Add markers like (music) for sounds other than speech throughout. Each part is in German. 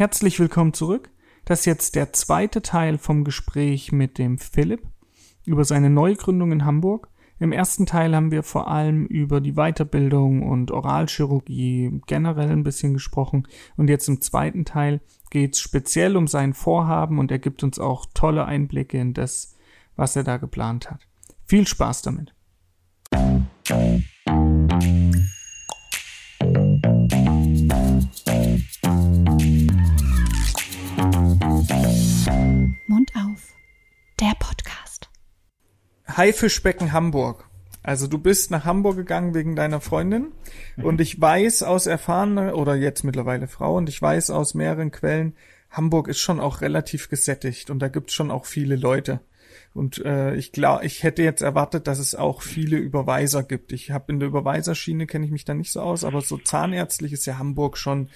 Herzlich willkommen zurück. Das ist jetzt der zweite Teil vom Gespräch mit dem Philipp über seine Neugründung in Hamburg. Im ersten Teil haben wir vor allem über die Weiterbildung und Oralchirurgie generell ein bisschen gesprochen. Und jetzt im zweiten Teil geht es speziell um sein Vorhaben und er gibt uns auch tolle Einblicke in das, was er da geplant hat. Viel Spaß damit. Haifischbecken Hamburg. Also du bist nach Hamburg gegangen wegen deiner Freundin mhm. und ich weiß aus erfahrener oder jetzt mittlerweile Frau und ich weiß aus mehreren Quellen, Hamburg ist schon auch relativ gesättigt und da gibt es schon auch viele Leute. Und äh, ich glaube, ich hätte jetzt erwartet, dass es auch viele Überweiser gibt. Ich habe in der Überweiserschiene kenne ich mich da nicht so aus, aber so zahnärztlich ist ja Hamburg schon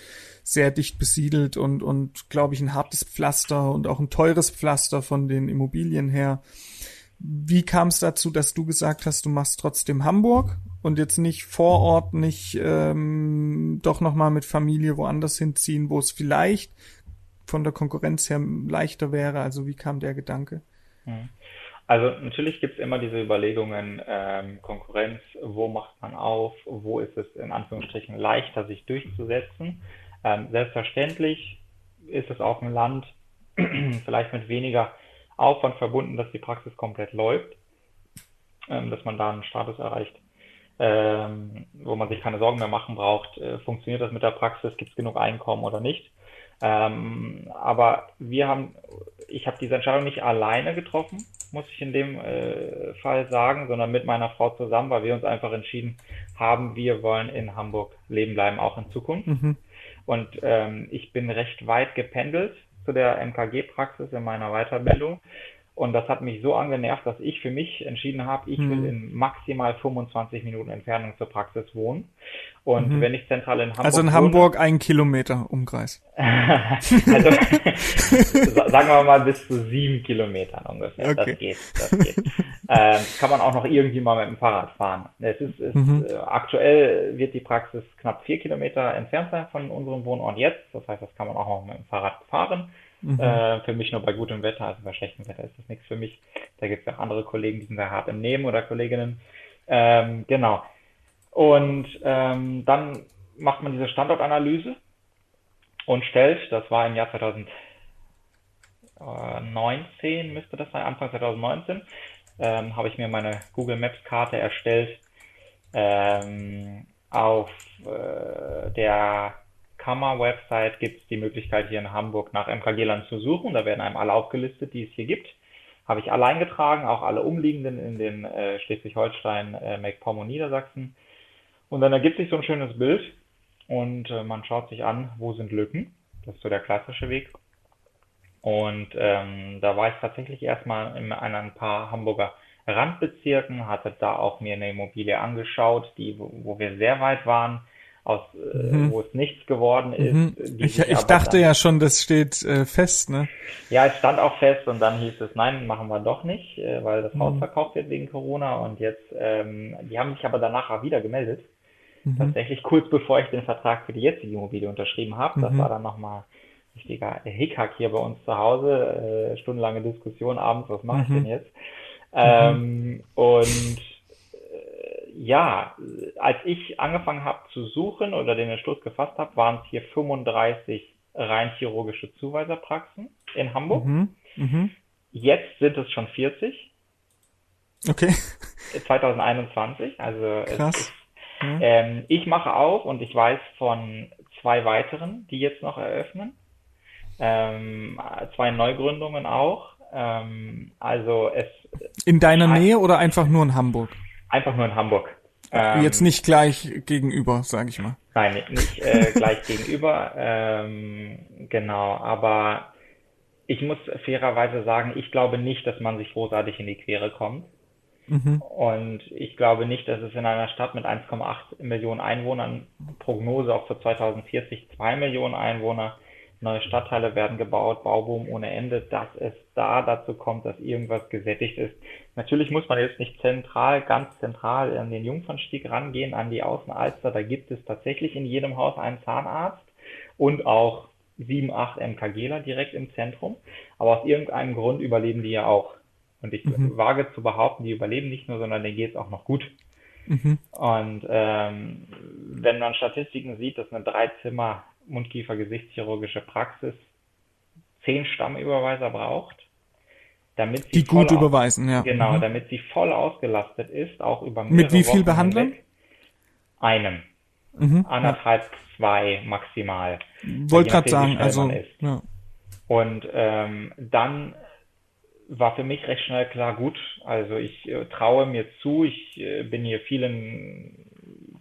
sehr dicht besiedelt und und glaube ich ein hartes Pflaster und auch ein teures Pflaster von den Immobilien her. Wie kam es dazu, dass du gesagt hast, du machst trotzdem Hamburg und jetzt nicht vor Ort, nicht ähm, doch noch mal mit Familie woanders hinziehen, wo es vielleicht von der Konkurrenz her leichter wäre? Also wie kam der Gedanke? Hm. Also natürlich gibt es immer diese Überlegungen, ähm, Konkurrenz, wo macht man auf, wo ist es in Anführungsstrichen leichter, sich durchzusetzen. Ähm, selbstverständlich ist es auch ein Land, (clears throat) vielleicht mit weniger Aufwand verbunden, dass die Praxis komplett läuft, ähm, dass man da einen Status erreicht, ähm, wo man sich keine Sorgen mehr machen braucht, äh, funktioniert das mit der Praxis, gibt es genug Einkommen oder nicht. Ähm, aber wir haben, ich habe diese Entscheidung nicht alleine getroffen, muss ich in dem äh, Fall sagen, sondern mit meiner Frau zusammen, weil wir uns einfach entschieden haben, wir wollen in Hamburg leben bleiben, auch in Zukunft. Mhm. Und ähm, ich bin recht weit gependelt zu der MKG-Praxis in meiner Weiterbildung. Und das hat mich so angenervt, dass ich für mich entschieden habe, ich will mhm. in maximal 25 Minuten Entfernung zur Praxis wohnen. Und mhm. wenn ich zentral in Hamburg Also in Hamburg ein Kilometer Umkreis. (laughs) (laughs) also sagen wir mal bis zu sieben Kilometern ungefähr. Okay. Das geht, das geht. ähm, kann man auch noch irgendwie mal mit dem Fahrrad fahren. Es ist, es, mhm. äh, aktuell wird die Praxis knapp vier Kilometer entfernt sein von unserem Wohnort jetzt. Das heißt, das kann man auch noch mit dem Fahrrad fahren. Mhm. Äh, für mich nur bei gutem Wetter, also bei schlechtem Wetter ist das nichts für mich. Da gibt es auch andere Kollegen, die sind da hart im Nehmen oder Kolleginnen. Ähm, genau. Und ähm, dann macht man diese Standortanalyse und stellt, das war im Jahr 2019, müsste das sein, Anfang 2019, ähm, habe ich mir meine Google Maps Karte erstellt ähm, auf äh, der Kammer-Website gibt es die Möglichkeit, hier in Hamburg nach MKG-Land zu suchen. Da werden einem alle aufgelistet, die es hier gibt. Habe ich alle eingetragen, auch alle umliegenden in den äh, Schleswig-Holstein, äh, MacPom und Niedersachsen. Und dann ergibt sich so ein schönes Bild und äh, man schaut sich an, wo sind Lücken. Das ist so der klassische Weg. Und ähm, da war ich tatsächlich erstmal in ein paar Hamburger Randbezirken, hatte da auch mir eine Immobilie angeschaut, die, wo wir sehr weit waren aus äh, mhm. wo es nichts geworden ist. Mhm. Ich, ich dachte dann, ja schon, das steht äh, fest, ne? Ja, es stand auch fest und dann hieß es, nein, machen wir doch nicht, äh, weil das mhm. Haus verkauft wird wegen Corona und jetzt, ähm, die haben sich aber danach auch wieder gemeldet. Mhm. Tatsächlich kurz bevor ich den Vertrag für die jetzige Immobilie unterschrieben habe. Das mhm. war dann nochmal richtiger Hickhack hier bei uns zu Hause, äh, stundenlange Diskussion abends, was mache ich denn jetzt? Ähm, und ja, als ich angefangen habe zu suchen oder den Entschluss gefasst habe, waren es hier 35 rein chirurgische Zuweiserpraxen in Hamburg. Mhm. Mhm. Jetzt sind es schon 40. Okay. 2021. Also Krass. Ist, ja. ähm, ich mache auch und ich weiß von zwei weiteren, die jetzt noch eröffnen. Ähm, zwei Neugründungen auch. Ähm, also es. In deiner Nähe oder einfach nur in Hamburg? Einfach nur in Hamburg. Ähm, Jetzt nicht gleich gegenüber, sage ich mal. Nein, nicht äh, (laughs) gleich gegenüber. Ähm, genau, aber ich muss fairerweise sagen, ich glaube nicht, dass man sich großartig in die Quere kommt. Mhm. Und ich glaube nicht, dass es in einer Stadt mit 1,8 Millionen Einwohnern, Prognose auch für 2040 2 Millionen Einwohner, neue Stadtteile werden gebaut, Bauboom ohne Ende, dass es da dazu kommt, dass irgendwas gesättigt ist. Natürlich muss man jetzt nicht zentral, ganz zentral an den Jungfernstieg rangehen, an die Außenalster. Da gibt es tatsächlich in jedem Haus einen Zahnarzt und auch sieben, acht MKGler direkt im Zentrum, aber aus irgendeinem Grund überleben die ja auch. Und ich mhm. wage zu behaupten, die überleben nicht nur, sondern denen geht es auch noch gut. Mhm. Und ähm, wenn man Statistiken sieht, dass eine Dreizimmer Mundkiefer-Gesichtschirurgische Praxis zehn Stammüberweiser braucht, damit sie die gut überweisen, ja. Genau, mhm. damit sie voll ausgelastet ist, auch über Mit wie viel Behandlern? Einem. Mhm. Anderthalb, ja. zwei maximal. Wollte gerade sagen, also. Ja. Und ähm, dann war für mich recht schnell klar, gut, also ich äh, traue mir zu, ich äh, bin hier vielen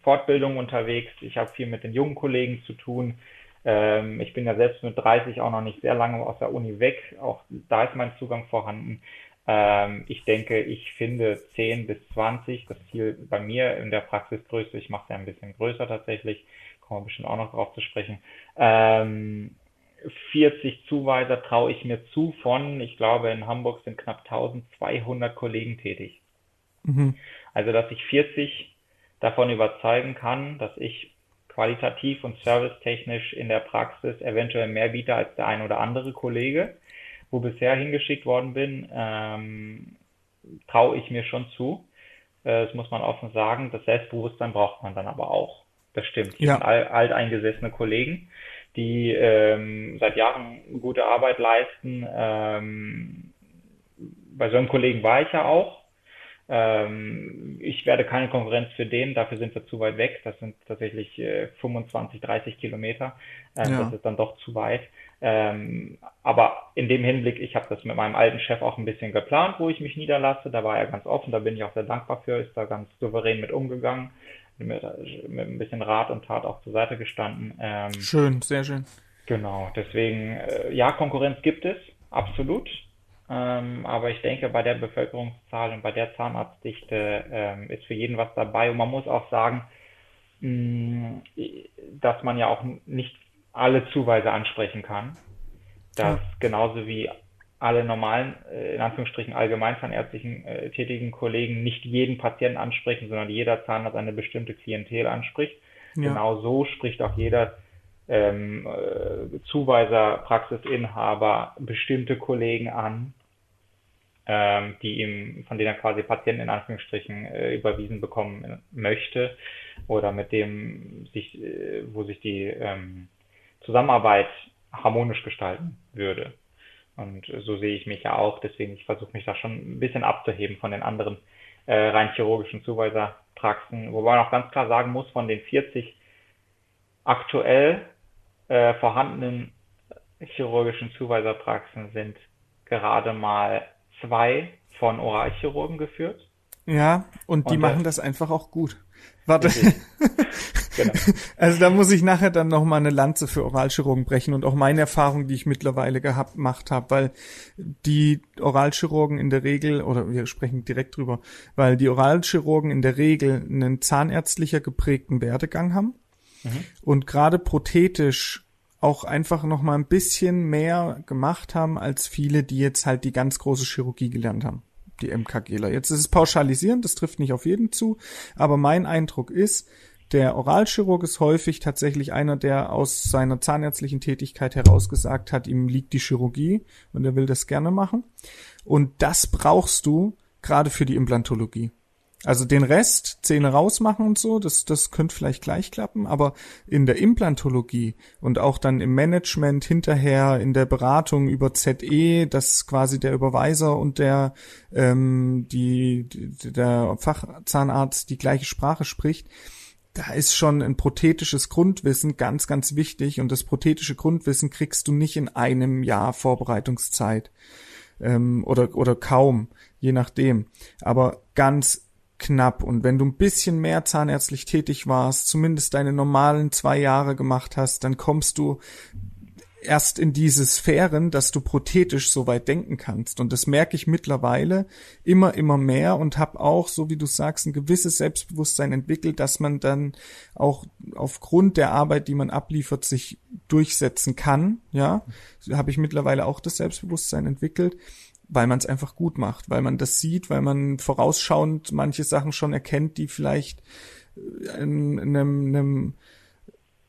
Fortbildungen unterwegs, ich habe viel mit den jungen Kollegen zu tun. Ähm, ich bin ja selbst mit 30 auch noch nicht sehr lange aus der Uni weg, auch da ist mein Zugang vorhanden. Ähm, ich denke, ich finde 10 bis 20, das Ziel bei mir in der Praxisgröße, ich mache es ja ein bisschen größer tatsächlich, kommen wir bestimmt auch noch drauf zu sprechen. Ähm, 40 Zuweiser traue ich mir zu von, ich glaube, in Hamburg sind knapp 1200 Kollegen tätig. Mhm. Also, dass ich 40 davon überzeugen kann, dass ich qualitativ und servicetechnisch in der Praxis eventuell mehr biete als der ein oder andere Kollege, wo bisher hingeschickt worden bin, ähm, traue ich mir schon zu. Äh, das muss man offen sagen. Das Selbstbewusstsein braucht man dann aber auch. Das stimmt. Ja. Alteingesessene Kollegen, die ähm, seit Jahren gute Arbeit leisten. Ähm, bei so einem Kollegen war ich ja auch. Ähm, ich werde keine Konkurrenz für den, dafür sind wir zu weit weg. Das sind tatsächlich äh, 25, 30 Kilometer. Ähm, ja. Das ist dann doch zu weit. Ähm, aber in dem Hinblick, ich habe das mit meinem alten Chef auch ein bisschen geplant, wo ich mich niederlasse. Da war er ganz offen, da bin ich auch sehr dankbar für, ist da ganz souverän mit umgegangen mit, mit ein bisschen Rat und Tat auch zur Seite gestanden. Ähm, schön, sehr schön. Genau, deswegen, äh, ja, Konkurrenz gibt es, absolut. Ähm, aber ich denke, bei der Bevölkerungszahl und bei der Zahnarztdichte ähm, ist für jeden was dabei. Und man muss auch sagen, mh, dass man ja auch nicht alle Zuweise ansprechen kann. Dass ja. genauso wie alle normalen, äh, in Anführungsstrichen allgemeinzahnärztlichen äh, tätigen Kollegen nicht jeden Patienten ansprechen, sondern jeder Zahnarzt eine bestimmte Klientel anspricht. Ja. Genau so spricht auch jeder ähm, äh, Zuweiser, Praxisinhaber bestimmte Kollegen an, ähm, die ihm, von denen er quasi Patienten in Anführungsstrichen äh, überwiesen bekommen möchte oder mit dem sich, äh, wo sich die ähm, Zusammenarbeit harmonisch gestalten würde. Und so sehe ich mich ja auch. Deswegen, ich versuche mich da schon ein bisschen abzuheben von den anderen äh, rein chirurgischen Zuweiserpraxen. Wobei man auch ganz klar sagen muss, von den 40 aktuell äh, vorhandenen chirurgischen Zuweiserpraxen sind gerade mal zwei von Oralchirurgen geführt. Ja, und die und machen das einfach auch gut. Warte. (laughs) Genau. Also da muss ich nachher dann noch mal eine Lanze für Oralchirurgen brechen und auch meine Erfahrung, die ich mittlerweile gehabt gemacht habe, weil die Oralchirurgen in der Regel oder wir sprechen direkt drüber, weil die Oralchirurgen in der Regel einen zahnärztlicher geprägten Werdegang haben mhm. und gerade prothetisch auch einfach noch mal ein bisschen mehr gemacht haben als viele, die jetzt halt die ganz große Chirurgie gelernt haben die MKGler. Jetzt ist es pauschalisierend, das trifft nicht auf jeden zu, aber mein Eindruck ist, der Oralchirurg ist häufig tatsächlich einer, der aus seiner zahnärztlichen Tätigkeit heraus gesagt hat, ihm liegt die Chirurgie und er will das gerne machen. Und das brauchst du gerade für die Implantologie. Also den Rest, Zähne rausmachen und so, das, das könnte vielleicht gleich klappen, aber in der Implantologie und auch dann im Management hinterher, in der Beratung über ZE, dass quasi der Überweiser und der, ähm, die, der Fachzahnarzt die gleiche Sprache spricht, da ist schon ein prothetisches Grundwissen ganz, ganz wichtig und das prothetische Grundwissen kriegst du nicht in einem Jahr Vorbereitungszeit ähm, oder, oder kaum, je nachdem. Aber ganz knapp und wenn du ein bisschen mehr zahnärztlich tätig warst, zumindest deine normalen zwei Jahre gemacht hast, dann kommst du erst in diese Sphären, dass du prothetisch so weit denken kannst. Und das merke ich mittlerweile immer, immer mehr und habe auch, so wie du sagst, ein gewisses Selbstbewusstsein entwickelt, dass man dann auch aufgrund der Arbeit, die man abliefert, sich durchsetzen kann. Ja, habe ich mittlerweile auch das Selbstbewusstsein entwickelt weil man es einfach gut macht, weil man das sieht, weil man vorausschauend manche Sachen schon erkennt, die vielleicht in einem, einem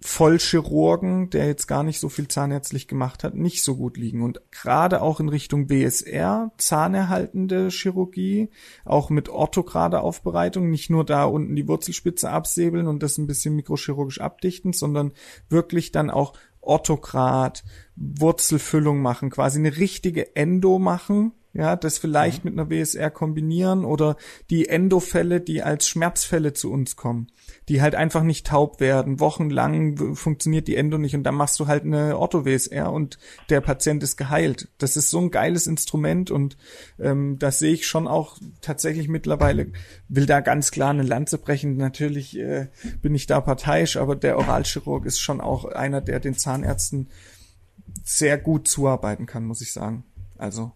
Vollchirurgen, der jetzt gar nicht so viel zahnärztlich gemacht hat, nicht so gut liegen. Und gerade auch in Richtung BSR, zahnerhaltende Chirurgie, auch mit orthograde Aufbereitung, nicht nur da unten die Wurzelspitze absäbeln und das ein bisschen mikrochirurgisch abdichten, sondern wirklich dann auch Orthograd, Wurzelfüllung machen, quasi eine richtige Endo machen, ja, das vielleicht mhm. mit einer BSR kombinieren oder die Endofälle, die als Schmerzfälle zu uns kommen, die halt einfach nicht taub werden, wochenlang funktioniert die Endo nicht und dann machst du halt eine Ortho-WSR und der Patient ist geheilt. Das ist so ein geiles Instrument und ähm, das sehe ich schon auch tatsächlich mittlerweile, will da ganz klar eine Lanze brechen. Natürlich äh, bin ich da parteiisch, aber der Oralchirurg ist schon auch einer, der den Zahnärzten sehr gut zuarbeiten kann, muss ich sagen. Also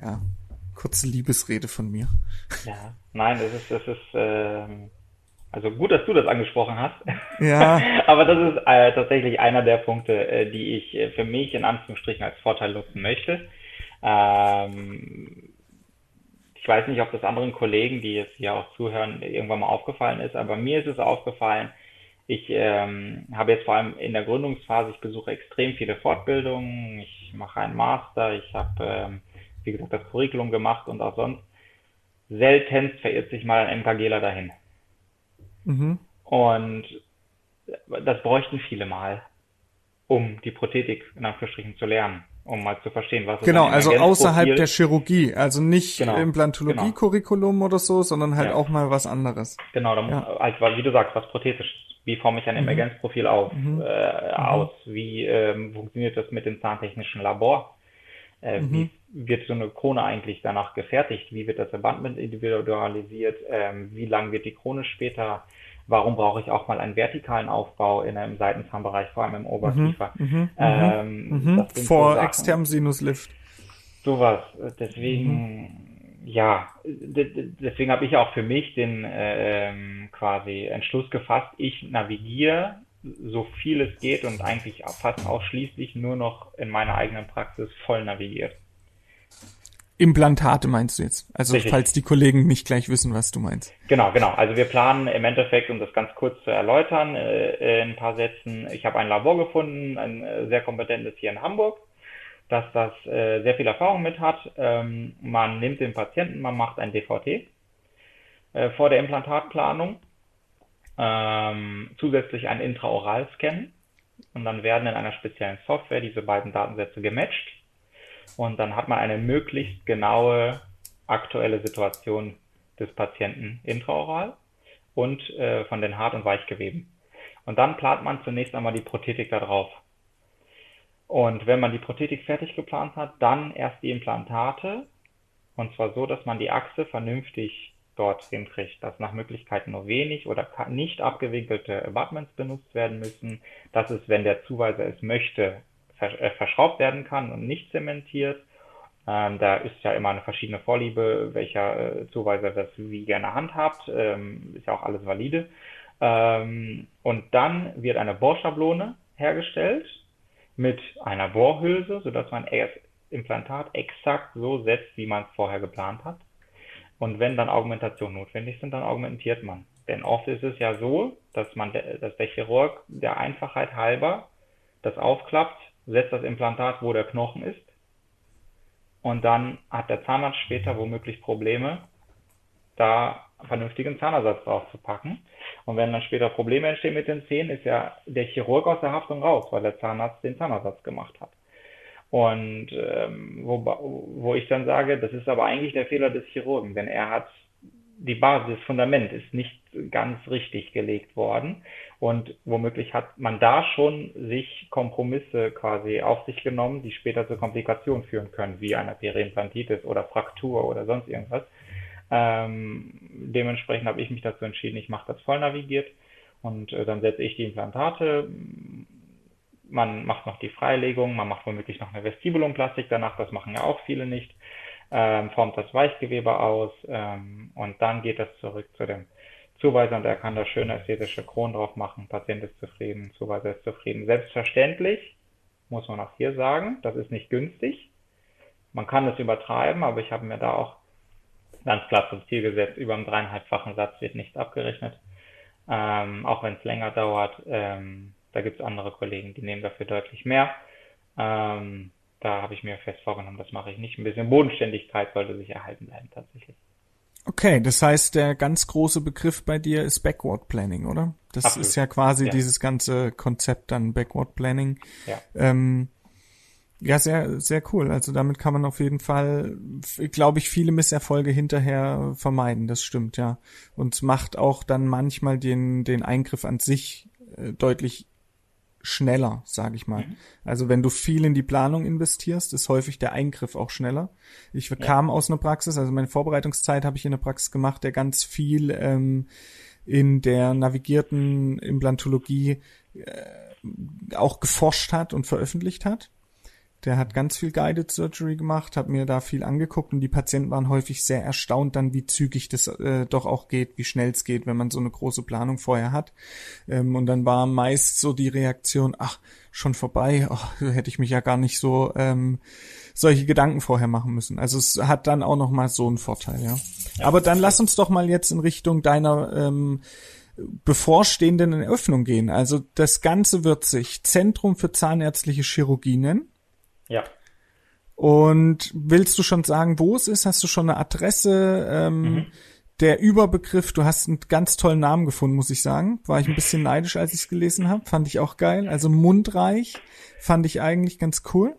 ja, kurze Liebesrede von mir. Ja, nein, das ist, das ist, ähm, also gut, dass du das angesprochen hast. Ja. (laughs) Aber das ist äh, tatsächlich einer der Punkte, äh, die ich äh, für mich in Anführungsstrichen als Vorteil nutzen möchte. Ähm, ich weiß nicht, ob das anderen Kollegen, die jetzt hier auch zuhören, irgendwann mal aufgefallen ist, aber mir ist es aufgefallen, ich ähm, habe jetzt vor allem in der Gründungsphase, ich besuche extrem viele Fortbildungen, ich mache einen Master, ich habe ähm, wie gesagt, das Curriculum gemacht und auch sonst. Seltenst verirrt sich mal ein MKGler dahin. Mhm. Und das bräuchten viele mal, um die Prothetik in Anführungsstrichen zu lernen, um mal zu verstehen, was Genau, also außerhalb der Chirurgie, also nicht genau, Implantologie-Curriculum genau. oder so, sondern halt ja. auch mal was anderes. Genau, da ja. also, wie du sagst, was Prothetisches. Wie forme ich ein mhm. Emergenzprofil auf, mhm. äh, mhm. aus? Wie ähm, funktioniert das mit dem zahntechnischen Labor? Äh, mhm. Wie wird so eine Krone eigentlich danach gefertigt? Wie wird das Abandment individualisiert? Ähm, wie lang wird die Krone später? Warum brauche ich auch mal einen vertikalen Aufbau in einem Seitenzahnbereich, vor allem im Oberkiefer? Mhm, mhm ähm, mhm. Vor so externem Sinuslift. Sowas. Deswegen, mhm. ja, deswegen habe ich auch für mich den äh, quasi Entschluss gefasst, ich navigiere so viel es geht und eigentlich fast ausschließlich nur noch in meiner eigenen Praxis voll navigiert. Implantate meinst du jetzt? Also Richtig. falls die Kollegen nicht gleich wissen, was du meinst. Genau, genau. Also wir planen im Endeffekt, um das ganz kurz zu erläutern, äh, in ein paar Sätzen. Ich habe ein Labor gefunden, ein äh, sehr kompetentes hier in Hamburg, dass das äh, sehr viel Erfahrung mit hat. Ähm, man nimmt den Patienten, man macht ein DVT vor der Implantatplanung ähm, zusätzlich ein Intraoral-Scan und dann werden in einer speziellen Software diese beiden Datensätze gematcht und dann hat man eine möglichst genaue aktuelle Situation des Patienten intraoral und äh, von den Hart- und Weichgeweben. Und dann plant man zunächst einmal die Prothetik da drauf. Und wenn man die Prothetik fertig geplant hat, dann erst die Implantate. Und zwar so, dass man die Achse vernünftig dort hinkriegt, dass nach Möglichkeit nur wenig oder nicht abgewinkelte Abutments benutzt werden müssen, dass es, wenn der Zuweiser es möchte, verschraubt werden kann und nicht zementiert. Ähm, da ist ja immer eine verschiedene Vorliebe, welcher äh, Zuweiser das wie gerne handhabt. Ähm, ist ja auch alles valide. Ähm, und dann wird eine Bohrschablone hergestellt mit einer Bohrhülse, sodass man das Implantat exakt so setzt, wie man es vorher geplant hat. Und wenn dann Augmentationen notwendig sind, dann augmentiert man. Denn oft ist es ja so, dass man, dass der Chirurg der Einfachheit halber das aufklappt, setzt das Implantat, wo der Knochen ist. Und dann hat der Zahnarzt später womöglich Probleme, da vernünftigen Zahnersatz drauf zu packen. Und wenn dann später Probleme entstehen mit den Zähnen, ist ja der Chirurg aus der Haftung raus, weil der Zahnarzt den Zahnersatz gemacht hat. Und ähm, wo, wo ich dann sage, das ist aber eigentlich der Fehler des Chirurgen, denn er hat die Basis, das Fundament ist nicht ganz richtig gelegt worden. Und womöglich hat man da schon sich Kompromisse quasi auf sich genommen, die später zu Komplikationen führen können, wie einer Periimplantitis oder Fraktur oder sonst irgendwas. Ähm, dementsprechend habe ich mich dazu entschieden, ich mache das voll navigiert und äh, dann setze ich die Implantate. Man macht noch die Freilegung, man macht womöglich noch eine Vestibulumplastik danach, das machen ja auch viele nicht ähm, formt das Weichgewebe aus ähm, und dann geht es zurück zu dem Zuweiser und er kann da schöne ästhetische Kronen drauf machen. Patient ist zufrieden, Zuweiser ist zufrieden. Selbstverständlich muss man auch hier sagen, das ist nicht günstig. Man kann es übertreiben, aber ich habe mir da auch ganz klar zum Ziel gesetzt, über einen dreieinhalbfachen Satz wird nichts abgerechnet. Ähm, auch wenn es länger dauert, ähm, Da gibt es andere Kollegen, die nehmen dafür deutlich mehr. Ähm, da habe ich mir fest vorgenommen, das mache ich nicht. Ein bisschen Bodenständigkeit sollte sich erhalten bleiben tatsächlich. Okay, das heißt, der ganz große Begriff bei dir ist Backward Planning, oder? Das Absolut. ist ja quasi ja. dieses ganze Konzept dann Backward Planning. Ja. Ähm, ja, sehr, sehr cool. Also damit kann man auf jeden Fall, glaube ich, viele Misserfolge hinterher vermeiden. Das stimmt, ja. Und macht auch dann manchmal den, den Eingriff an sich äh, deutlich schneller, sage ich mal. Mhm. Also wenn du viel in die Planung investierst, ist häufig der Eingriff auch schneller. Ich ja. kam aus einer Praxis, also meine Vorbereitungszeit habe ich in einer Praxis gemacht, der ganz viel ähm, in der navigierten Implantologie äh, auch geforscht hat und veröffentlicht hat. Der hat ganz viel Guided Surgery gemacht, hat mir da viel angeguckt und die Patienten waren häufig sehr erstaunt dann, wie zügig das äh, doch auch geht, wie schnell es geht, wenn man so eine große Planung vorher hat. Ähm, und dann war meist so die Reaktion, ach, schon vorbei, ach, hätte ich mich ja gar nicht so ähm, solche Gedanken vorher machen müssen. Also es hat dann auch noch mal so einen Vorteil, ja. ja Aber dann lass uns doch mal jetzt in Richtung deiner ähm, bevorstehenden Eröffnung gehen. Also das Ganze wird sich Zentrum für zahnärztliche Chirurgie nennen. Ja. Und willst du schon sagen, wo es ist? Hast du schon eine Adresse? Ähm, mhm. Der Überbegriff, du hast einen ganz tollen Namen gefunden, muss ich sagen. War ich ein bisschen neidisch, als ich es gelesen habe. Fand ich auch geil. Also Mundreich fand ich eigentlich ganz cool.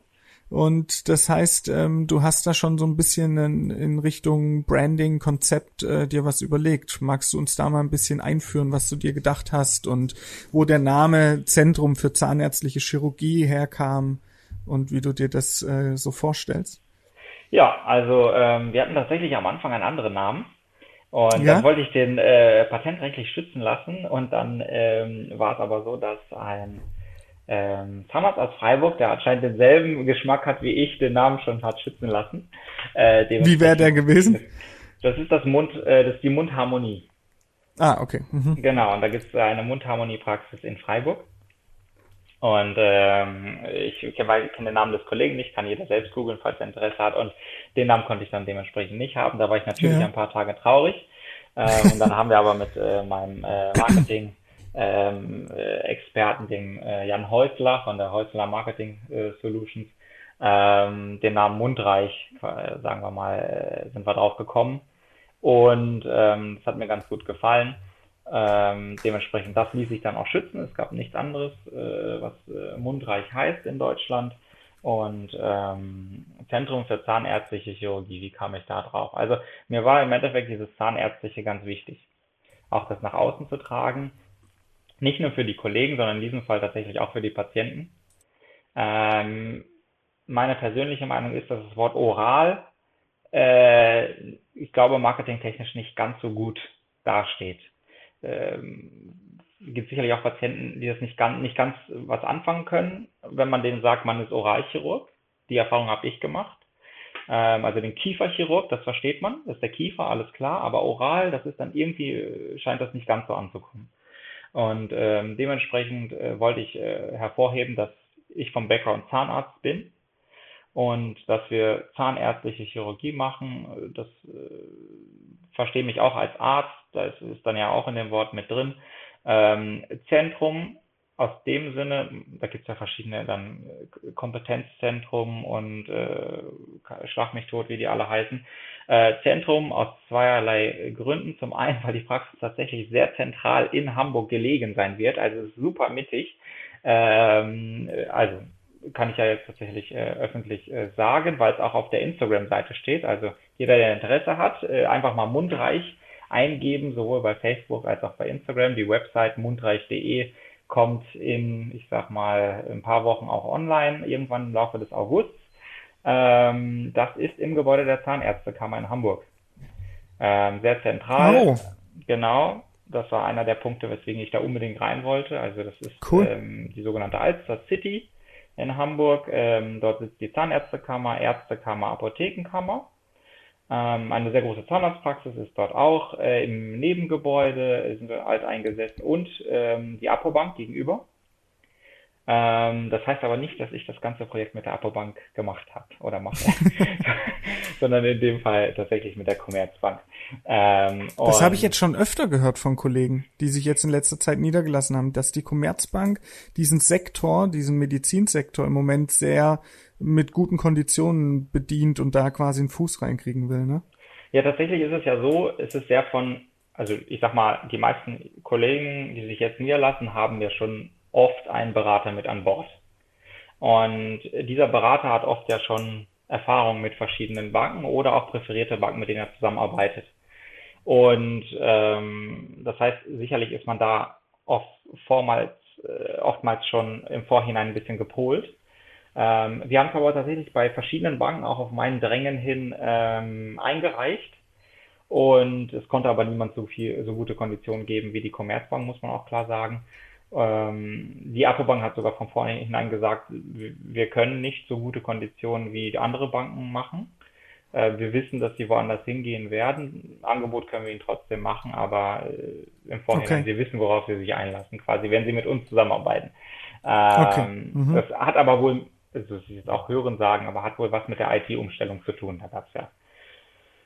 Und das heißt, ähm, du hast da schon so ein bisschen in, in Richtung Branding, Konzept äh, dir was überlegt. Magst du uns da mal ein bisschen einführen, was du dir gedacht hast und wo der Name Zentrum für zahnärztliche Chirurgie herkam? Und wie du dir das äh, so vorstellst? Ja, also ähm, wir hatten tatsächlich am Anfang einen anderen Namen. Und ja? dann wollte ich den äh, patentrechtlich schützen lassen. Und dann ähm, war es aber so, dass ein ähm, Zahnarzt aus Freiburg, der anscheinend denselben Geschmack hat wie ich, den Namen schon hat schützen lassen. Äh, wie wäre der gewesen? Das ist das Mund, äh, das ist die Mundharmonie. Ah, okay. Mhm. Genau, und da gibt es eine Mundharmoniepraxis in Freiburg. Und ähm, ich kenne kenn den Namen des Kollegen nicht, kann jeder selbst googeln, falls er Interesse hat. Und den Namen konnte ich dann dementsprechend nicht haben. Da war ich natürlich ja. ein paar Tage traurig. Ähm, und dann haben wir aber mit äh, meinem äh, Marketing ähm, äh, Experten, dem äh, Jan Häusler von der Häusler Marketing äh, Solutions, ähm, den Namen Mundreich, äh, sagen wir mal, äh, sind wir drauf gekommen. Und ähm, das hat mir ganz gut gefallen. Ähm, dementsprechend, das ließ sich dann auch schützen. Es gab nichts anderes, äh, was äh, mundreich heißt in Deutschland. Und ähm, Zentrum für zahnärztliche Chirurgie, wie kam ich da drauf? Also mir war im Endeffekt dieses Zahnärztliche ganz wichtig. Auch das nach außen zu tragen. Nicht nur für die Kollegen, sondern in diesem Fall tatsächlich auch für die Patienten. Ähm, meine persönliche Meinung ist, dass das Wort oral, äh, ich glaube, marketingtechnisch nicht ganz so gut dasteht ähm, gibt sicherlich auch Patienten, die das nicht ganz, nicht ganz was anfangen können, wenn man denen sagt, man ist Oralchirurg. Die Erfahrung habe ich gemacht. Ähm, also den Kieferchirurg, das versteht man, das ist der Kiefer, alles klar, aber oral, das ist dann irgendwie, äh, scheint das nicht ganz so anzukommen. Und ähm, dementsprechend äh, wollte ich äh, hervorheben, dass ich vom Background Zahnarzt bin und dass wir zahnärztliche Chirurgie machen. Das äh, verstehe mich auch als Arzt, da ist, ist dann ja auch in dem Wort mit drin. Ähm, Zentrum aus dem Sinne, da gibt es ja verschiedene dann äh, Kompetenzzentrum und äh, Schlag mich tot, wie die alle heißen. Äh, Zentrum aus zweierlei Gründen. Zum einen, weil die Praxis tatsächlich sehr zentral in Hamburg gelegen sein wird, also super mittig. Ähm, also kann ich ja jetzt tatsächlich äh, öffentlich äh, sagen, weil es auch auf der Instagram-Seite steht. Also jeder, der Interesse hat, äh, einfach mal mundreich eingeben, sowohl bei Facebook als auch bei Instagram. Die Website mundreich.de kommt in, ich sag mal, ein paar Wochen auch online, irgendwann im Laufe des Augusts. Ähm, das ist im Gebäude der Zahnärztekammer in Hamburg. Ähm, sehr zentral. Oh. Genau. Das war einer der Punkte, weswegen ich da unbedingt rein wollte. Also das ist cool. ähm, die sogenannte Alster City in Hamburg. Ähm, dort sitzt die Zahnärztekammer, Ärztekammer, Apothekenkammer. Ähm, eine sehr große Zahnarztpraxis ist dort auch. Äh, Im Nebengebäude sind wir alt eingesessen und ähm, die Apobank gegenüber. Ähm, das heißt aber nicht, dass ich das ganze Projekt mit der Apobank gemacht habe oder mache, (laughs) (laughs) sondern in dem Fall tatsächlich mit der Commerzbank. Ähm, das habe ich jetzt schon öfter gehört von Kollegen, die sich jetzt in letzter Zeit niedergelassen haben, dass die Commerzbank diesen Sektor, diesen Medizinsektor im Moment sehr mit guten Konditionen bedient und da quasi einen Fuß reinkriegen will, ne? Ja, tatsächlich ist es ja so, es ist sehr von, also ich sag mal, die meisten Kollegen, die sich jetzt niederlassen, haben ja schon oft einen Berater mit an Bord. Und dieser Berater hat oft ja schon Erfahrung mit verschiedenen Banken oder auch präferierte Banken, mit denen er zusammenarbeitet. Und ähm, das heißt, sicherlich ist man da oft vormals, äh, oftmals schon im Vorhinein ein bisschen gepolt. Ähm, wir haben es aber tatsächlich bei verschiedenen Banken auch auf meinen Drängen hin ähm, eingereicht. Und es konnte aber niemand so viel, so gute Konditionen geben wie die Commerzbank, muss man auch klar sagen. Ähm, die Apobank hat sogar von vornherein gesagt, wir können nicht so gute Konditionen wie andere Banken machen. Äh, wir wissen, dass sie woanders hingehen werden. Angebot können wir ihnen trotzdem machen, aber äh, im Vorhinein, okay. sie wissen, worauf sie sich einlassen, quasi, wenn sie mit uns zusammenarbeiten. Ähm, okay. Mhm. Das hat aber wohl, also das ist jetzt auch hören sagen, aber hat wohl was mit der IT-Umstellung zu tun. Da gab es ja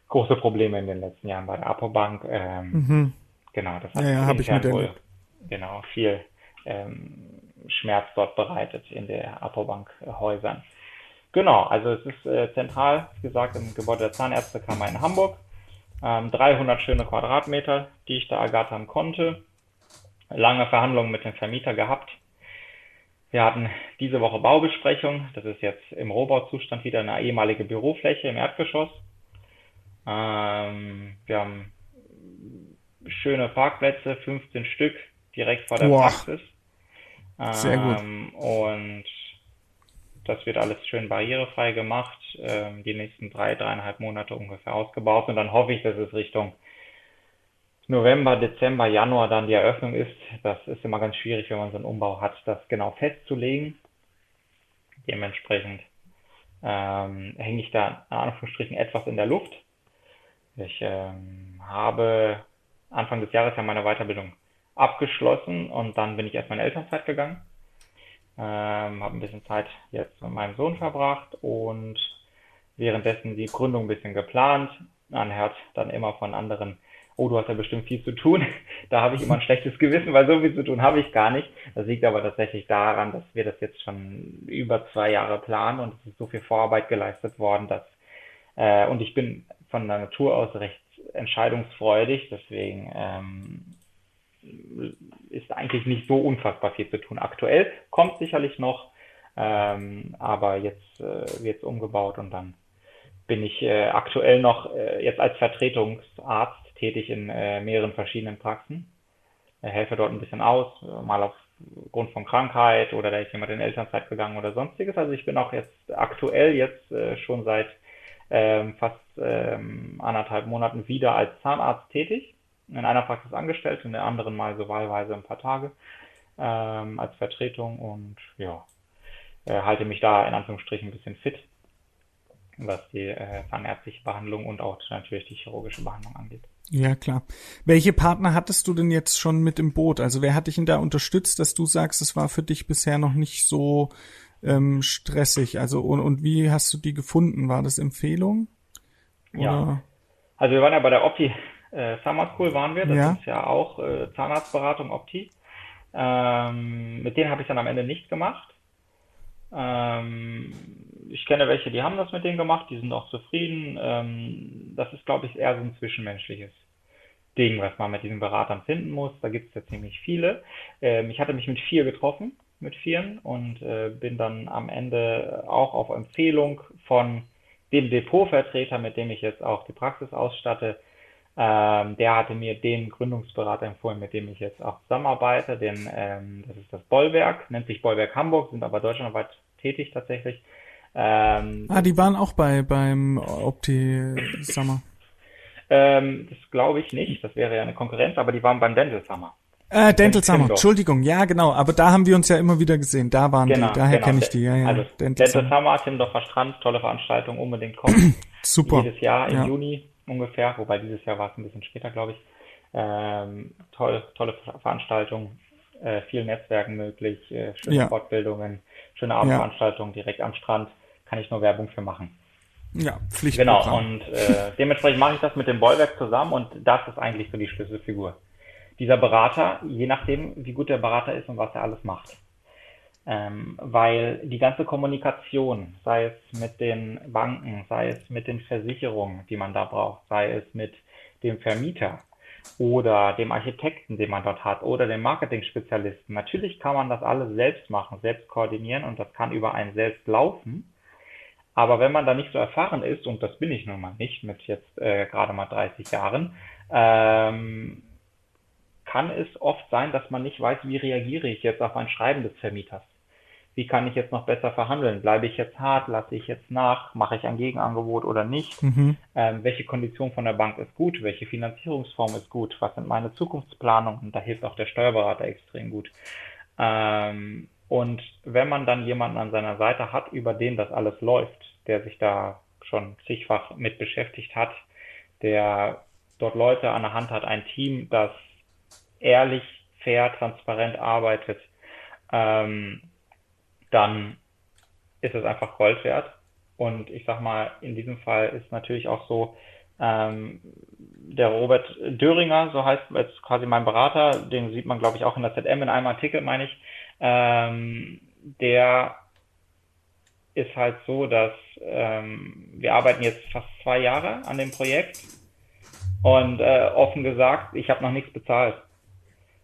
große Probleme in den letzten Jahren bei der Apobank. Ähm, mhm. Genau, das hat ja, ja, ich wohl, genau, viel Schmerz dort bereitet in der Apobank-Häusern. Genau, also es ist äh, zentral, wie gesagt, im Gebäude der Zahnärztekammer in Hamburg. Ähm, 300 schöne Quadratmeter, die ich da ergattern konnte. Lange Verhandlungen mit dem Vermieter gehabt. Wir hatten diese Woche Baubesprechung. Das ist jetzt im Rohbauzustand wieder eine ehemalige Bürofläche im Erdgeschoss. Ähm, wir haben schöne Parkplätze, 15 Stück direkt vor der Boah. Praxis. Sehr gut. Ähm, und das wird alles schön barrierefrei gemacht, ähm, die nächsten drei, dreieinhalb Monate ungefähr ausgebaut. Und dann hoffe ich, dass es Richtung November, Dezember, Januar dann die Eröffnung ist. Das ist immer ganz schwierig, wenn man so einen Umbau hat, das genau festzulegen. Dementsprechend ähm, hänge ich da in Anführungsstrichen etwas in der Luft. Ich ähm, habe Anfang des Jahres ja meine Weiterbildung abgeschlossen und dann bin ich erstmal in Elternzeit gegangen. Ähm, habe ein bisschen Zeit jetzt mit meinem Sohn verbracht und währenddessen die Gründung ein bisschen geplant. Man hört dann immer von anderen, oh, du hast ja bestimmt viel zu tun. (laughs) da habe ich immer ein schlechtes Gewissen, weil so viel zu tun habe ich gar nicht. Das liegt aber tatsächlich daran, dass wir das jetzt schon über zwei Jahre planen und es ist so viel Vorarbeit geleistet worden, dass äh, und ich bin von der Natur aus recht entscheidungsfreudig, deswegen ähm, ist eigentlich nicht so unfassbar viel zu tun. Aktuell kommt sicherlich noch, ähm, aber jetzt äh, wird es umgebaut und dann bin ich äh, aktuell noch äh, jetzt als Vertretungsarzt tätig in äh, mehreren verschiedenen Praxen. Helfe dort ein bisschen aus, mal aufgrund von Krankheit oder da ist jemand in Elternzeit gegangen oder sonstiges. Also ich bin auch jetzt aktuell jetzt äh, schon seit ähm, fast ähm, anderthalb Monaten wieder als Zahnarzt tätig in einer Praxis angestellt, in der anderen mal so wahlweise ein paar Tage ähm, als Vertretung und ja, äh, halte mich da in Anführungsstrichen ein bisschen fit, was die äh, zahnärztliche Behandlung und auch natürlich die chirurgische Behandlung angeht. Ja, klar. Welche Partner hattest du denn jetzt schon mit im Boot? Also wer hat dich denn da unterstützt, dass du sagst, es war für dich bisher noch nicht so ähm, stressig? Also und, und wie hast du die gefunden? War das Empfehlung? Oder? Ja. Also wir waren ja bei der Opti äh, Summer School waren wir, das ja. ist ja auch äh, Zahnarztberatung Opti. Ähm, mit denen habe ich dann am Ende nicht gemacht. Ähm, ich kenne welche, die haben das mit denen gemacht, die sind auch zufrieden. Ähm, das ist, glaube ich, eher so ein zwischenmenschliches Ding, was man mit diesen Beratern finden muss. Da gibt es ja ziemlich viele. Ähm, ich hatte mich mit vier getroffen, mit vieren, und äh, bin dann am Ende auch auf Empfehlung von dem Depotvertreter, mit dem ich jetzt auch die Praxis ausstatte, ähm, der hatte mir den Gründungsberater empfohlen, mit dem ich jetzt auch zusammenarbeite. Den, ähm, das ist das Bollwerk, nennt sich Bollwerk Hamburg, sind aber deutschlandweit tätig tatsächlich. Ähm, ah, die waren auch bei beim Opti Summer. ähm, das glaube ich nicht. Das wäre ja eine Konkurrenz, aber die waren beim Dental Summer. Äh, Dental Summer, Entschuldigung, ja genau, aber da haben wir uns ja immer wieder gesehen, da waren genau, die, daher genau. kenne ich die, ja, ja. Also Dental, Dental Summer, Timdorfer Strand, tolle Veranstaltung, unbedingt kommen. (clears throat) Super. Jedes Jahr im ja. Juni ungefähr, wobei dieses Jahr war es ein bisschen später, glaube ich. Ähm, tolle, tolle Veranstaltung. äh, viel Netzwerken möglich, äh, schöne ja. Fortbildungen, schöne Abendveranstaltungen direkt am Strand, kann ich nur Werbung für machen. Ja, Pflicht. Genau, und äh, dementsprechend mache ich das mit dem Bollwerk zusammen und das ist eigentlich so die Schlüsselfigur. Dieser Berater, je nachdem, wie gut der Berater ist und was er alles macht. Ähm, weil die ganze Kommunikation, sei es mit den Banken, sei es mit den Versicherungen, die man da braucht, sei es mit dem Vermieter oder dem Architekten, den man dort hat, oder dem Marketing-Spezialisten. Natürlich kann man das alles selbst machen, selbst koordinieren und das kann über einen selbst laufen. Aber wenn man da nicht so erfahren ist, und das bin ich nun mal nicht mit jetzt äh, gerade mal 30 Jahren, ähm, kann es oft sein, dass man nicht weiß, wie reagiere ich jetzt auf ein Schreiben des Vermieters. Wie kann ich jetzt noch besser verhandeln? Bleibe ich jetzt hart? Lasse ich jetzt nach? Mache ich ein Gegenangebot oder nicht? Mhm. Ähm, welche Kondition von der Bank ist gut? Welche Finanzierungsform ist gut? Was sind meine Zukunftsplanungen? Da hilft auch der Steuerberater extrem gut. Ähm, und wenn man dann jemanden an seiner Seite hat, über den das alles läuft, der sich da schon zigfach mit beschäftigt hat, der dort Leute an der Hand hat, ein Team, das ehrlich, fair, transparent arbeitet, ähm, dann ist es einfach Gold wert. Und ich sag mal, in diesem Fall ist natürlich auch so, ähm, der Robert Döringer, so heißt jetzt quasi mein Berater, den sieht man, glaube ich, auch in der ZM in einem Artikel, meine ich, ähm, der ist halt so, dass ähm, wir arbeiten jetzt fast zwei Jahre an dem Projekt und äh, offen gesagt, ich habe noch nichts bezahlt,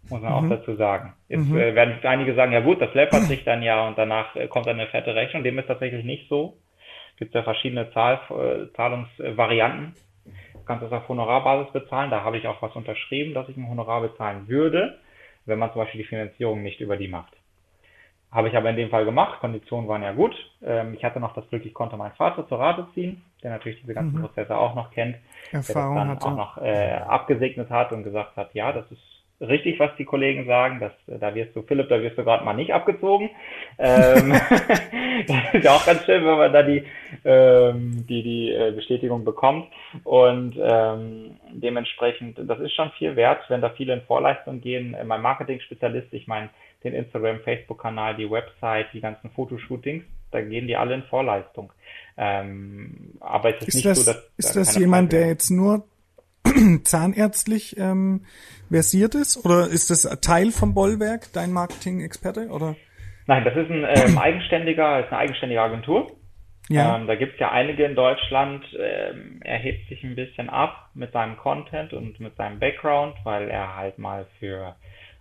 muss man mhm. auch dazu sagen. Jetzt mhm. äh, werden einige sagen, ja gut, das läppert sich dann ja und danach äh, kommt dann eine fette Rechnung. Dem ist tatsächlich nicht so. Gibt ja verschiedene Zahl, äh, Zahlungsvarianten. Du kannst das auf Honorarbasis bezahlen. Da habe ich auch was unterschrieben, dass ich ein Honorar bezahlen würde, wenn man zum Beispiel die Finanzierung nicht über die macht. Habe ich aber in dem Fall gemacht. Konditionen waren ja gut. Ähm, ich hatte noch das Glück, ich konnte meinen Vater zur Rate ziehen, der natürlich diese ganzen mhm. Prozesse auch noch kennt, Erfahrung der das dann hatte. auch noch äh, abgesegnet hat und gesagt hat, ja, das ist richtig, was die Kollegen sagen. Das, da wirst du, Philipp, da wirst du gerade mal nicht abgezogen. Ähm, (laughs) das ist ja auch ganz schön, wenn man da die, ähm, die, die äh, Bestätigung bekommt. Und ähm, dementsprechend, das ist schon viel wert, wenn da viele in Vorleistung gehen. Äh, mein Marketing-Spezialist, ich meine, den Instagram, Facebook-Kanal, die Website, die ganzen Fotoshootings, da gehen die alle in Vorleistung. Ähm, aber es ist, ist nicht das, so, dass. Ist da das jemand, der jetzt nur (clears throat) zahnärztlich ähm, versiert ist? Oder ist das Teil vom Bollwerk, dein Marketing-Experte? Oder? Nein, das ist ein ähm, (clears throat) eigenständiger, ist eine eigenständige Agentur. Ja. Ähm, da gibt es ja einige in Deutschland. Ähm, er hebt sich ein bisschen ab mit seinem Content und mit seinem Background, weil er halt mal für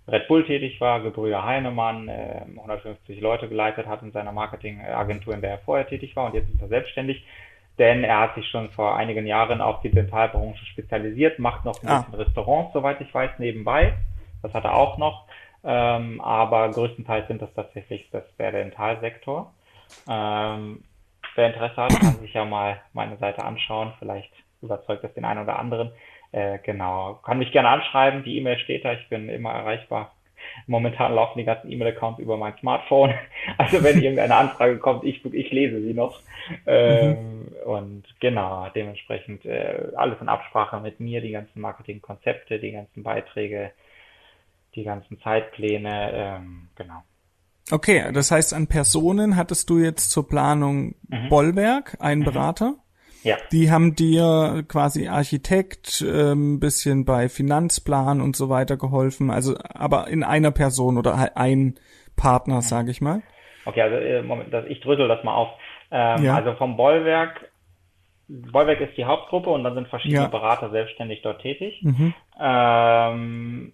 Red Bull tätig war, Gebrüder Heinemann, äh, 150 Leute geleitet hat in seiner Marketingagentur, in der er vorher tätig war und jetzt ist er selbstständig denn er hat sich schon vor einigen Jahren auf die Dentalbranche spezialisiert, macht noch ein ah. bisschen Restaurants, soweit ich weiß, nebenbei. Das hat er auch noch. Ähm, aber größtenteils sind das tatsächlich das der Dentalsektor. Ähm, wer Interesse hat, kann sich ja mal meine Seite anschauen. Vielleicht überzeugt das den einen oder anderen. Äh, genau. Kann mich gerne anschreiben. Die E-Mail steht da. Ich bin immer erreichbar. Momentan laufen die ganzen E-Mail-Accounts über mein Smartphone. (laughs) Also wenn irgendeine Anfrage kommt, ich, ich lese sie noch. Ähm, mhm. Und genau, dementsprechend äh, alles in Absprache mit mir, die ganzen Marketingkonzepte, die ganzen Beiträge, die ganzen Zeitpläne, ähm, genau. Okay, das heißt, an Personen hattest du jetzt zur Planung mhm. Bollwerk, einen mhm. Berater? Ja. Die haben dir quasi Architekt, ähm, bisschen bei Finanzplan und so weiter geholfen, also aber in einer Person oder ein Partner, sage ich mal. Okay, also äh, Moment, ich drösel das mal auf. Ähm, ja. Also vom Bollwerk, Bollwerk ist die Hauptgruppe und dann sind verschiedene ja. Berater selbstständig dort tätig. Mhm. Ähm,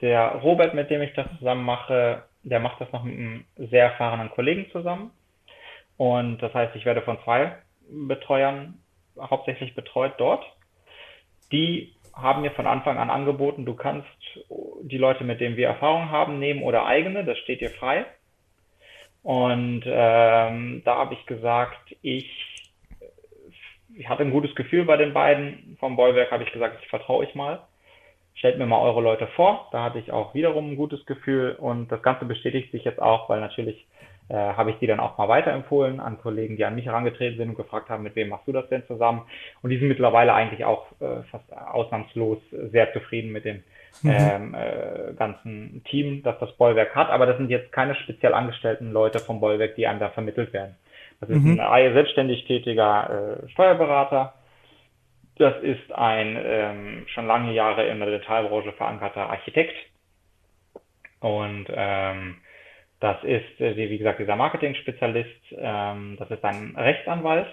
der Robert, mit dem ich das zusammen mache, der macht das noch mit einem sehr erfahrenen Kollegen zusammen. Und das heißt, ich werde von zwei Betreuern hauptsächlich betreut dort. Die haben mir von Anfang an angeboten, du kannst die Leute, mit denen wir Erfahrung haben, nehmen oder eigene, das steht dir frei. Und ähm, da habe ich gesagt, ich, ich hatte ein gutes Gefühl bei den beiden. Vom Bollwerk habe ich gesagt, ich vertraue euch mal. Stellt mir mal eure Leute vor. Da hatte ich auch wiederum ein gutes Gefühl. Und das Ganze bestätigt sich jetzt auch, weil natürlich äh, habe ich die dann auch mal weiterempfohlen an Kollegen, die an mich herangetreten sind und gefragt haben, mit wem machst du das denn zusammen? Und die sind mittlerweile eigentlich auch äh, fast ausnahmslos sehr zufrieden mit den mhm. ähm, äh, ganzen Team, das das Bollwerk hat. Aber das sind jetzt keine speziell angestellten Leute vom Bollwerk, die einem da vermittelt werden. Das ist mhm. ein selbstständig tätiger äh, Steuerberater. Das ist ein ähm, schon lange Jahre in der Detailbranche verankerter Architekt. Und ähm, das ist, äh, wie gesagt, dieser Marketing-Spezialist. Ähm, das ist ein Rechtsanwalt.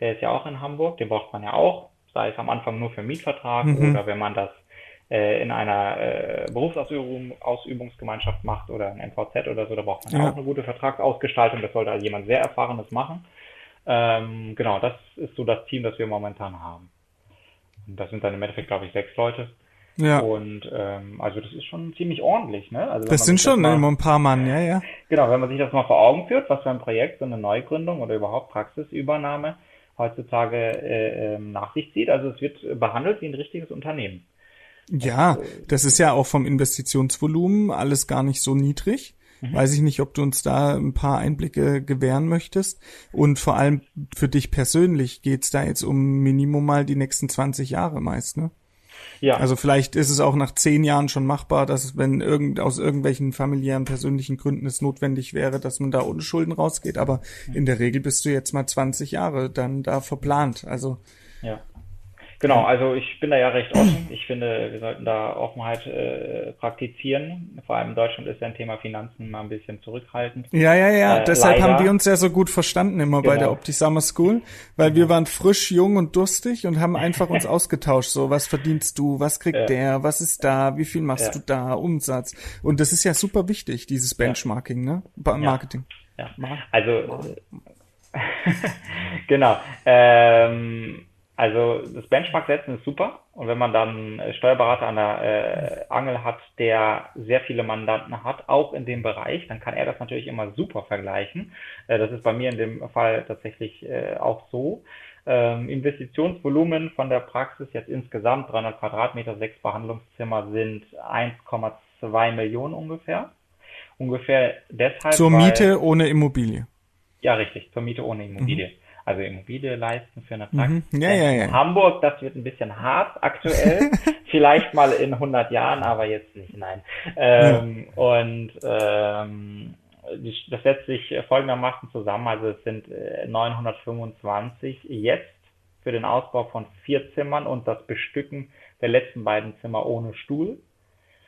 Der ist ja auch in Hamburg. Den braucht man ja auch. Sei es am Anfang nur für Mietvertrag mhm. oder wenn man das äh, in einer äh, Berufsausübungsgemeinschaft macht oder ein MVZ oder so, da braucht man ja. auch eine gute Vertragsausgestaltung. Das sollte also jemand sehr Erfahrenes machen. Ähm, genau, das ist so das Team, das wir momentan haben. Und das sind dann im Endeffekt, glaube ich, sechs Leute. Ja. Und ähm, also das ist schon ziemlich ordentlich, ne? Also das sind schon das mal, ein paar Mann, ja, ja. Genau, wenn man sich das mal vor Augen führt, was für ein Projekt so eine Neugründung oder überhaupt Praxisübernahme heutzutage äh, ähm, nach sich zieht. Also es wird behandelt wie ein richtiges Unternehmen. Ja, das ist ja auch vom Investitionsvolumen alles gar nicht so niedrig. Mhm. Weiß ich nicht, ob du uns da ein paar Einblicke gewähren möchtest. Und vor allem für dich persönlich geht's da jetzt um Minimum mal die nächsten 20 Jahre meist, ne? Ja. Also vielleicht ist es auch nach zehn Jahren schon machbar, dass wenn irgend, aus irgendwelchen familiären, persönlichen Gründen es notwendig wäre, dass man da ohne Schulden rausgeht. Aber in der Regel bist du jetzt mal 20 Jahre dann da verplant. Also ja. Genau, also ich bin da ja recht offen. (clears throat) Ich finde, wir sollten da Offenheit äh, praktizieren. Vor allem in Deutschland ist ja ein Thema Finanzen mal ein bisschen zurückhaltend. Ja, ja, ja. Äh, Deshalb leider. haben wir uns ja so gut verstanden immer genau. bei der Opti Summer School, weil genau. wir waren frisch, jung und durstig und haben einfach uns (laughs) ausgetauscht. So, was verdienst du? Was kriegt ja. der? Was ist da? Wie viel machst ja. du da? Umsatz. Und das ist ja super wichtig, dieses Benchmarking, ne? Marketing. Ja. ja. Also, (laughs) genau. Ähm, also das Benchmark setzen ist super und wenn man dann Steuerberater an der äh, Angel hat, der sehr viele Mandanten hat, auch in dem Bereich, dann kann er das natürlich immer super vergleichen. Äh, das ist bei mir in dem Fall tatsächlich äh, auch so. Ähm, Investitionsvolumen von der Praxis jetzt insgesamt 300 Quadratmeter, sechs Behandlungszimmer sind 1,2 Millionen ungefähr. Ungefähr deshalb. Zur Miete weil, ohne Immobilie. Ja, richtig, zur Miete ohne Immobilie. Mhm also Immobilie leisten für eine Praxis. Mhm. Ja, ja, ja. Hamburg, das wird ein bisschen hart aktuell. (laughs) Vielleicht mal in 100 Jahren, aber jetzt nicht, nein. Ähm, ja. Und ähm, das setzt sich folgendermaßen zusammen. Also es sind 925 äh, jetzt für den Ausbau von vier Zimmern und das Bestücken der letzten beiden Zimmer ohne Stuhl.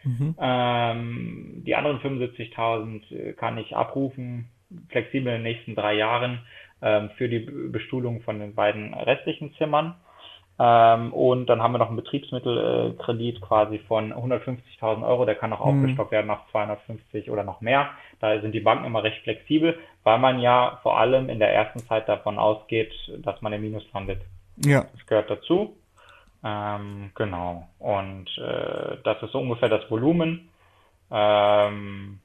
Mhm. Ähm, die anderen 75.000 äh, kann ich abrufen, flexibel in den nächsten drei Jahren ähm, für die Bestuhlung von den beiden restlichen Zimmern. Ähm, und dann haben wir noch einen Betriebsmittelkredit quasi von 150.000 Euro. Der kann auch mhm. aufgestockt werden nach 250 oder noch mehr. Da sind die Banken immer recht flexibel, weil man ja vor allem in der ersten Zeit davon ausgeht, dass man im Minus landet. Ja. Das gehört dazu. Ähm, genau. Und äh, das ist so ungefähr das Volumen. Ähm,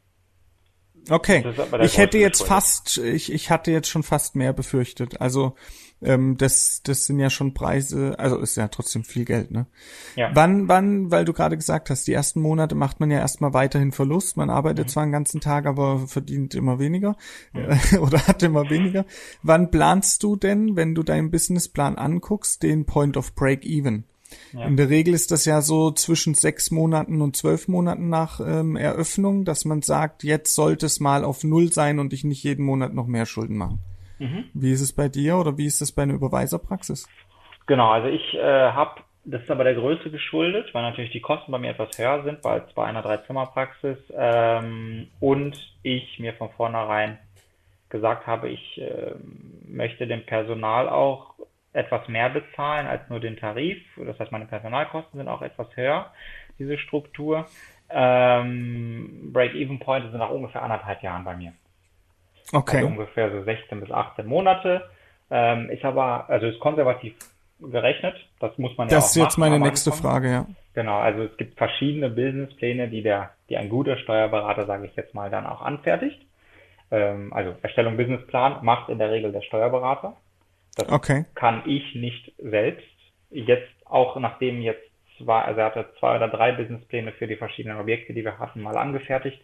Okay. Ich hätte jetzt fast, ich, ich hatte jetzt schon fast mehr befürchtet. Also ähm, das, das sind ja schon Preise, also ist ja trotzdem viel Geld, ne? Ja. Wann, wann, weil du gerade gesagt hast, die ersten Monate macht man ja erstmal weiterhin Verlust. Man arbeitet mhm. zwar einen ganzen Tag, aber verdient immer weniger mhm. (laughs) oder hat immer weniger. Wann planst du denn, wenn du deinen Businessplan anguckst, den Point of Break Even? Ja. In der Regel ist das ja so zwischen sechs Monaten und zwölf Monaten nach ähm, Eröffnung, dass man sagt, jetzt sollte es mal auf Null sein und ich nicht jeden Monat noch mehr Schulden machen. Mhm. Wie ist es bei dir oder wie ist es bei einer Überweiserpraxis? Genau, also ich äh, habe, das ist aber der Größe geschuldet, weil natürlich die Kosten bei mir etwas höher sind, weil es bei einer Dreizimmerpraxis ähm, und ich mir von vornherein gesagt habe, ich äh, möchte dem Personal auch etwas mehr bezahlen als nur den Tarif. Das heißt, meine Personalkosten sind auch etwas höher, diese Struktur. Ähm, Break-Even-Point sind nach ungefähr anderthalb Jahren bei mir. Okay. Also ungefähr so 16 bis 18 Monate. Ähm, ist aber, also ist konservativ gerechnet. Das muss man das ja auch Das ist jetzt meine nächste Frage, ja. Genau, also es gibt verschiedene Businesspläne, die der, die ein guter Steuerberater, sage ich jetzt mal, dann auch anfertigt. Ähm, also Erstellung Businessplan macht in der Regel der Steuerberater. Das okay. kann ich nicht selbst. Jetzt auch nachdem jetzt zwei, also er hatte zwei oder drei Businesspläne für die verschiedenen Objekte, die wir hatten, mal angefertigt.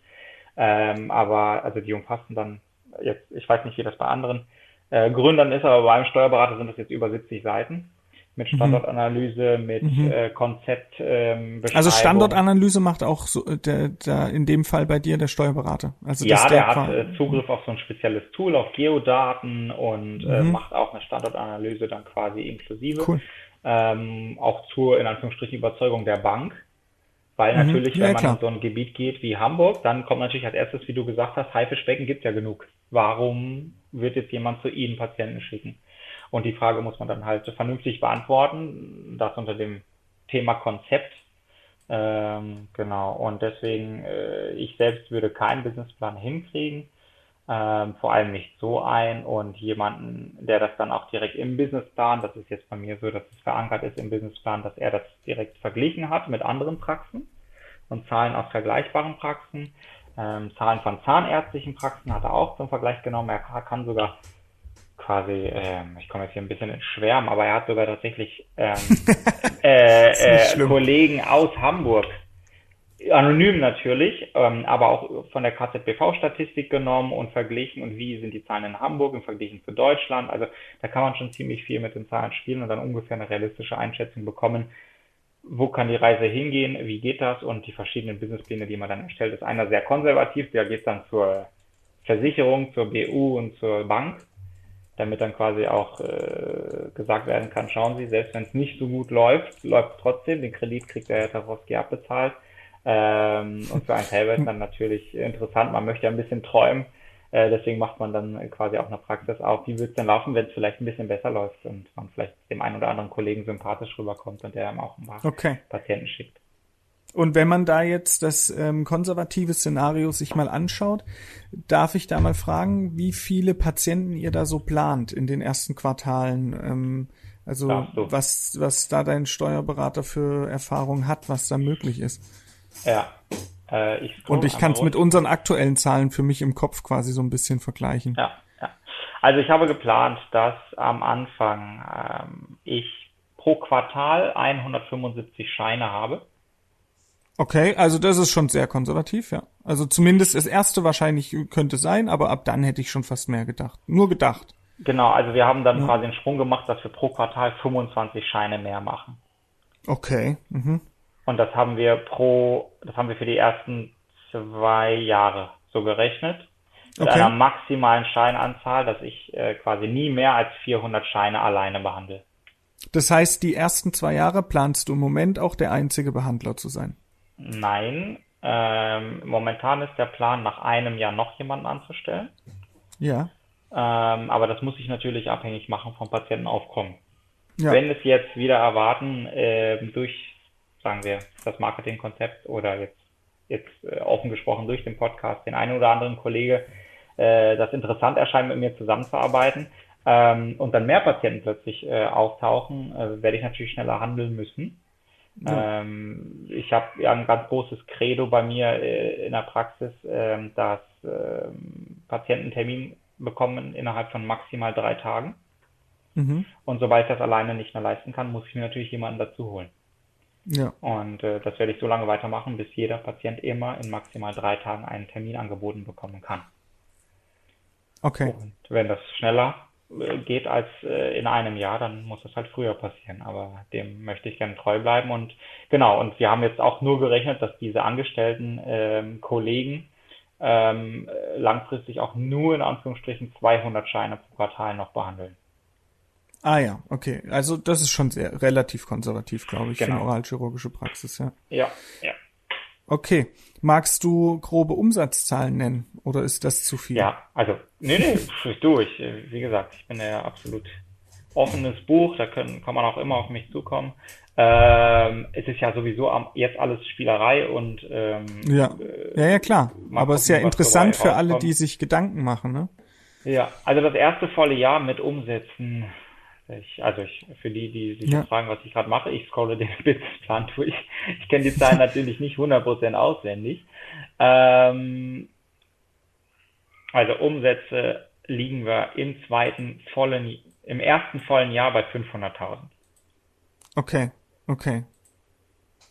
Ähm, aber also die umfassen dann jetzt, ich weiß nicht, wie das bei anderen äh, Gründern ist, aber beim Steuerberater sind das jetzt über 70 Seiten. Mit mhm. Standortanalyse, mit mhm. äh, Konzept. Ähm, also Standortanalyse macht auch so, äh, der, der, in dem Fall bei dir der Steuerberater. Also ja, der, der hat äh, Zugriff auf so ein spezielles Tool, auf Geodaten und äh, mhm. macht auch eine Standortanalyse dann quasi inklusive. Cool. Ähm, auch zur, in Anführungsstrichen, Überzeugung der Bank. Weil mhm. natürlich, ja, wenn man klar. in so ein Gebiet geht wie Hamburg, dann kommt natürlich als erstes, wie du gesagt hast, Haifischbecken gibt ja genug. Warum wird jetzt jemand zu Ihnen Patienten schicken? Und die Frage muss man dann halt vernünftig beantworten, das unter dem Thema Konzept. Ähm, genau, und deswegen, äh, ich selbst würde keinen Businessplan hinkriegen, ähm, vor allem nicht so ein und jemanden, der das dann auch direkt im Businessplan, das ist jetzt bei mir so, dass es verankert ist im Businessplan, dass er das direkt verglichen hat mit anderen Praxen und Zahlen aus vergleichbaren Praxen. Ähm, Zahlen von zahnärztlichen Praxen hat er auch zum Vergleich genommen. Er kann sogar quasi, ähm, ich komme jetzt hier ein bisschen ins Schwärmen, aber er hat sogar tatsächlich ähm, (laughs) äh, äh, Kollegen aus Hamburg, anonym natürlich, ähm, aber auch von der KZBV-Statistik genommen und verglichen und wie sind die Zahlen in Hamburg im Vergleich zu Deutschland. Also da kann man schon ziemlich viel mit den Zahlen spielen und dann ungefähr eine realistische Einschätzung bekommen, wo kann die Reise hingehen, wie geht das? Und die verschiedenen Businesspläne, die man dann erstellt, ist einer sehr konservativ, der geht dann zur Versicherung, zur BU und zur Bank damit dann quasi auch äh, gesagt werden kann, schauen Sie, selbst wenn es nicht so gut läuft, läuft trotzdem, den Kredit kriegt der Herr Tarowski abbezahlt. Ähm, und für einen selber ist dann natürlich interessant, man möchte ja ein bisschen träumen, äh, deswegen macht man dann quasi auch eine Praxis auf, wie wird es denn laufen, wenn es vielleicht ein bisschen besser läuft und man vielleicht dem einen oder anderen Kollegen sympathisch rüberkommt und der einem auch ein paar okay. Patienten schickt. Und wenn man da jetzt das ähm, konservative Szenario sich mal anschaut, darf ich da mal fragen, wie viele Patienten ihr da so plant in den ersten Quartalen? Ähm, also was, was da dein Steuerberater für Erfahrung hat, was da möglich ist. Ja. Äh, ich Und ich kann es mit unseren aktuellen Zahlen für mich im Kopf quasi so ein bisschen vergleichen. Ja, ja. Also ich habe geplant, dass am Anfang ähm, ich pro Quartal 175 Scheine habe. Okay, also das ist schon sehr konservativ, ja. Also zumindest das erste wahrscheinlich könnte sein, aber ab dann hätte ich schon fast mehr gedacht. Nur gedacht. Genau, also wir haben dann ja. quasi einen Sprung gemacht, dass wir pro Quartal 25 Scheine mehr machen. Okay. Mhm. Und das haben wir pro, das haben wir für die ersten zwei Jahre so gerechnet. Mit okay. einer maximalen Scheinanzahl, dass ich äh, quasi nie mehr als 400 Scheine alleine behandle. Das heißt, die ersten zwei Jahre planst du im Moment auch der einzige Behandler zu sein? Nein. Ähm, momentan ist der Plan, nach einem Jahr noch jemanden anzustellen. Ja. Ähm, aber das muss ich natürlich abhängig machen vom Patientenaufkommen. Ja. Wenn es jetzt wieder erwarten, äh, durch, sagen wir, das Marketingkonzept oder jetzt, jetzt äh, offen gesprochen durch den Podcast, den einen oder anderen Kollege äh, das interessant erscheint, mit mir zusammenzuarbeiten ähm, und dann mehr Patienten plötzlich äh, auftauchen, äh, werde ich natürlich schneller handeln müssen. Ja. Ähm, ich habe ja ein ganz großes Credo bei mir äh, in der Praxis, äh, dass äh, Patienten Termin bekommen innerhalb von maximal drei Tagen. Mhm. Und sobald ich das alleine nicht mehr leisten kann, muss ich mir natürlich jemanden dazu holen. Ja. Und äh, das werde ich so lange weitermachen, bis jeder Patient immer in maximal drei Tagen einen Termin angeboten bekommen kann. Okay. Und wenn das schneller geht als äh, in einem Jahr, dann muss das halt früher passieren. Aber dem möchte ich gerne treu bleiben. Und genau, und wir haben jetzt auch nur gerechnet, dass diese angestellten ähm, Kollegen ähm, langfristig auch nur in Anführungsstrichen 200 Scheine pro Quartal noch behandeln. Ah ja, okay. Also das ist schon sehr relativ konservativ, glaube ich, genau. für eine oralchirurgische Praxis, ja. Ja, ja. Okay. Magst du grobe Umsatzzahlen nennen oder ist das zu viel? Ja, also, nee, nee, (laughs) du, ich, wie gesagt, ich bin ja absolut offenes Buch, da können, kann man auch immer auf mich zukommen. Ähm, es ist ja sowieso jetzt alles Spielerei und ähm, ja. ja, ja, klar. Aber es ist ja interessant für alle, die sich Gedanken machen, ne? Ja, also das erste volle Jahr mit Umsätzen ich, also ich, für die, die sich ja. fragen, was ich gerade mache, ich scrolle den (laughs) Businessplan durch. Ich kenne die Zahlen (laughs) natürlich nicht 100% auswendig. Ähm, also Umsätze liegen wir im zweiten vollen, im ersten vollen Jahr bei 500.000. Okay, okay.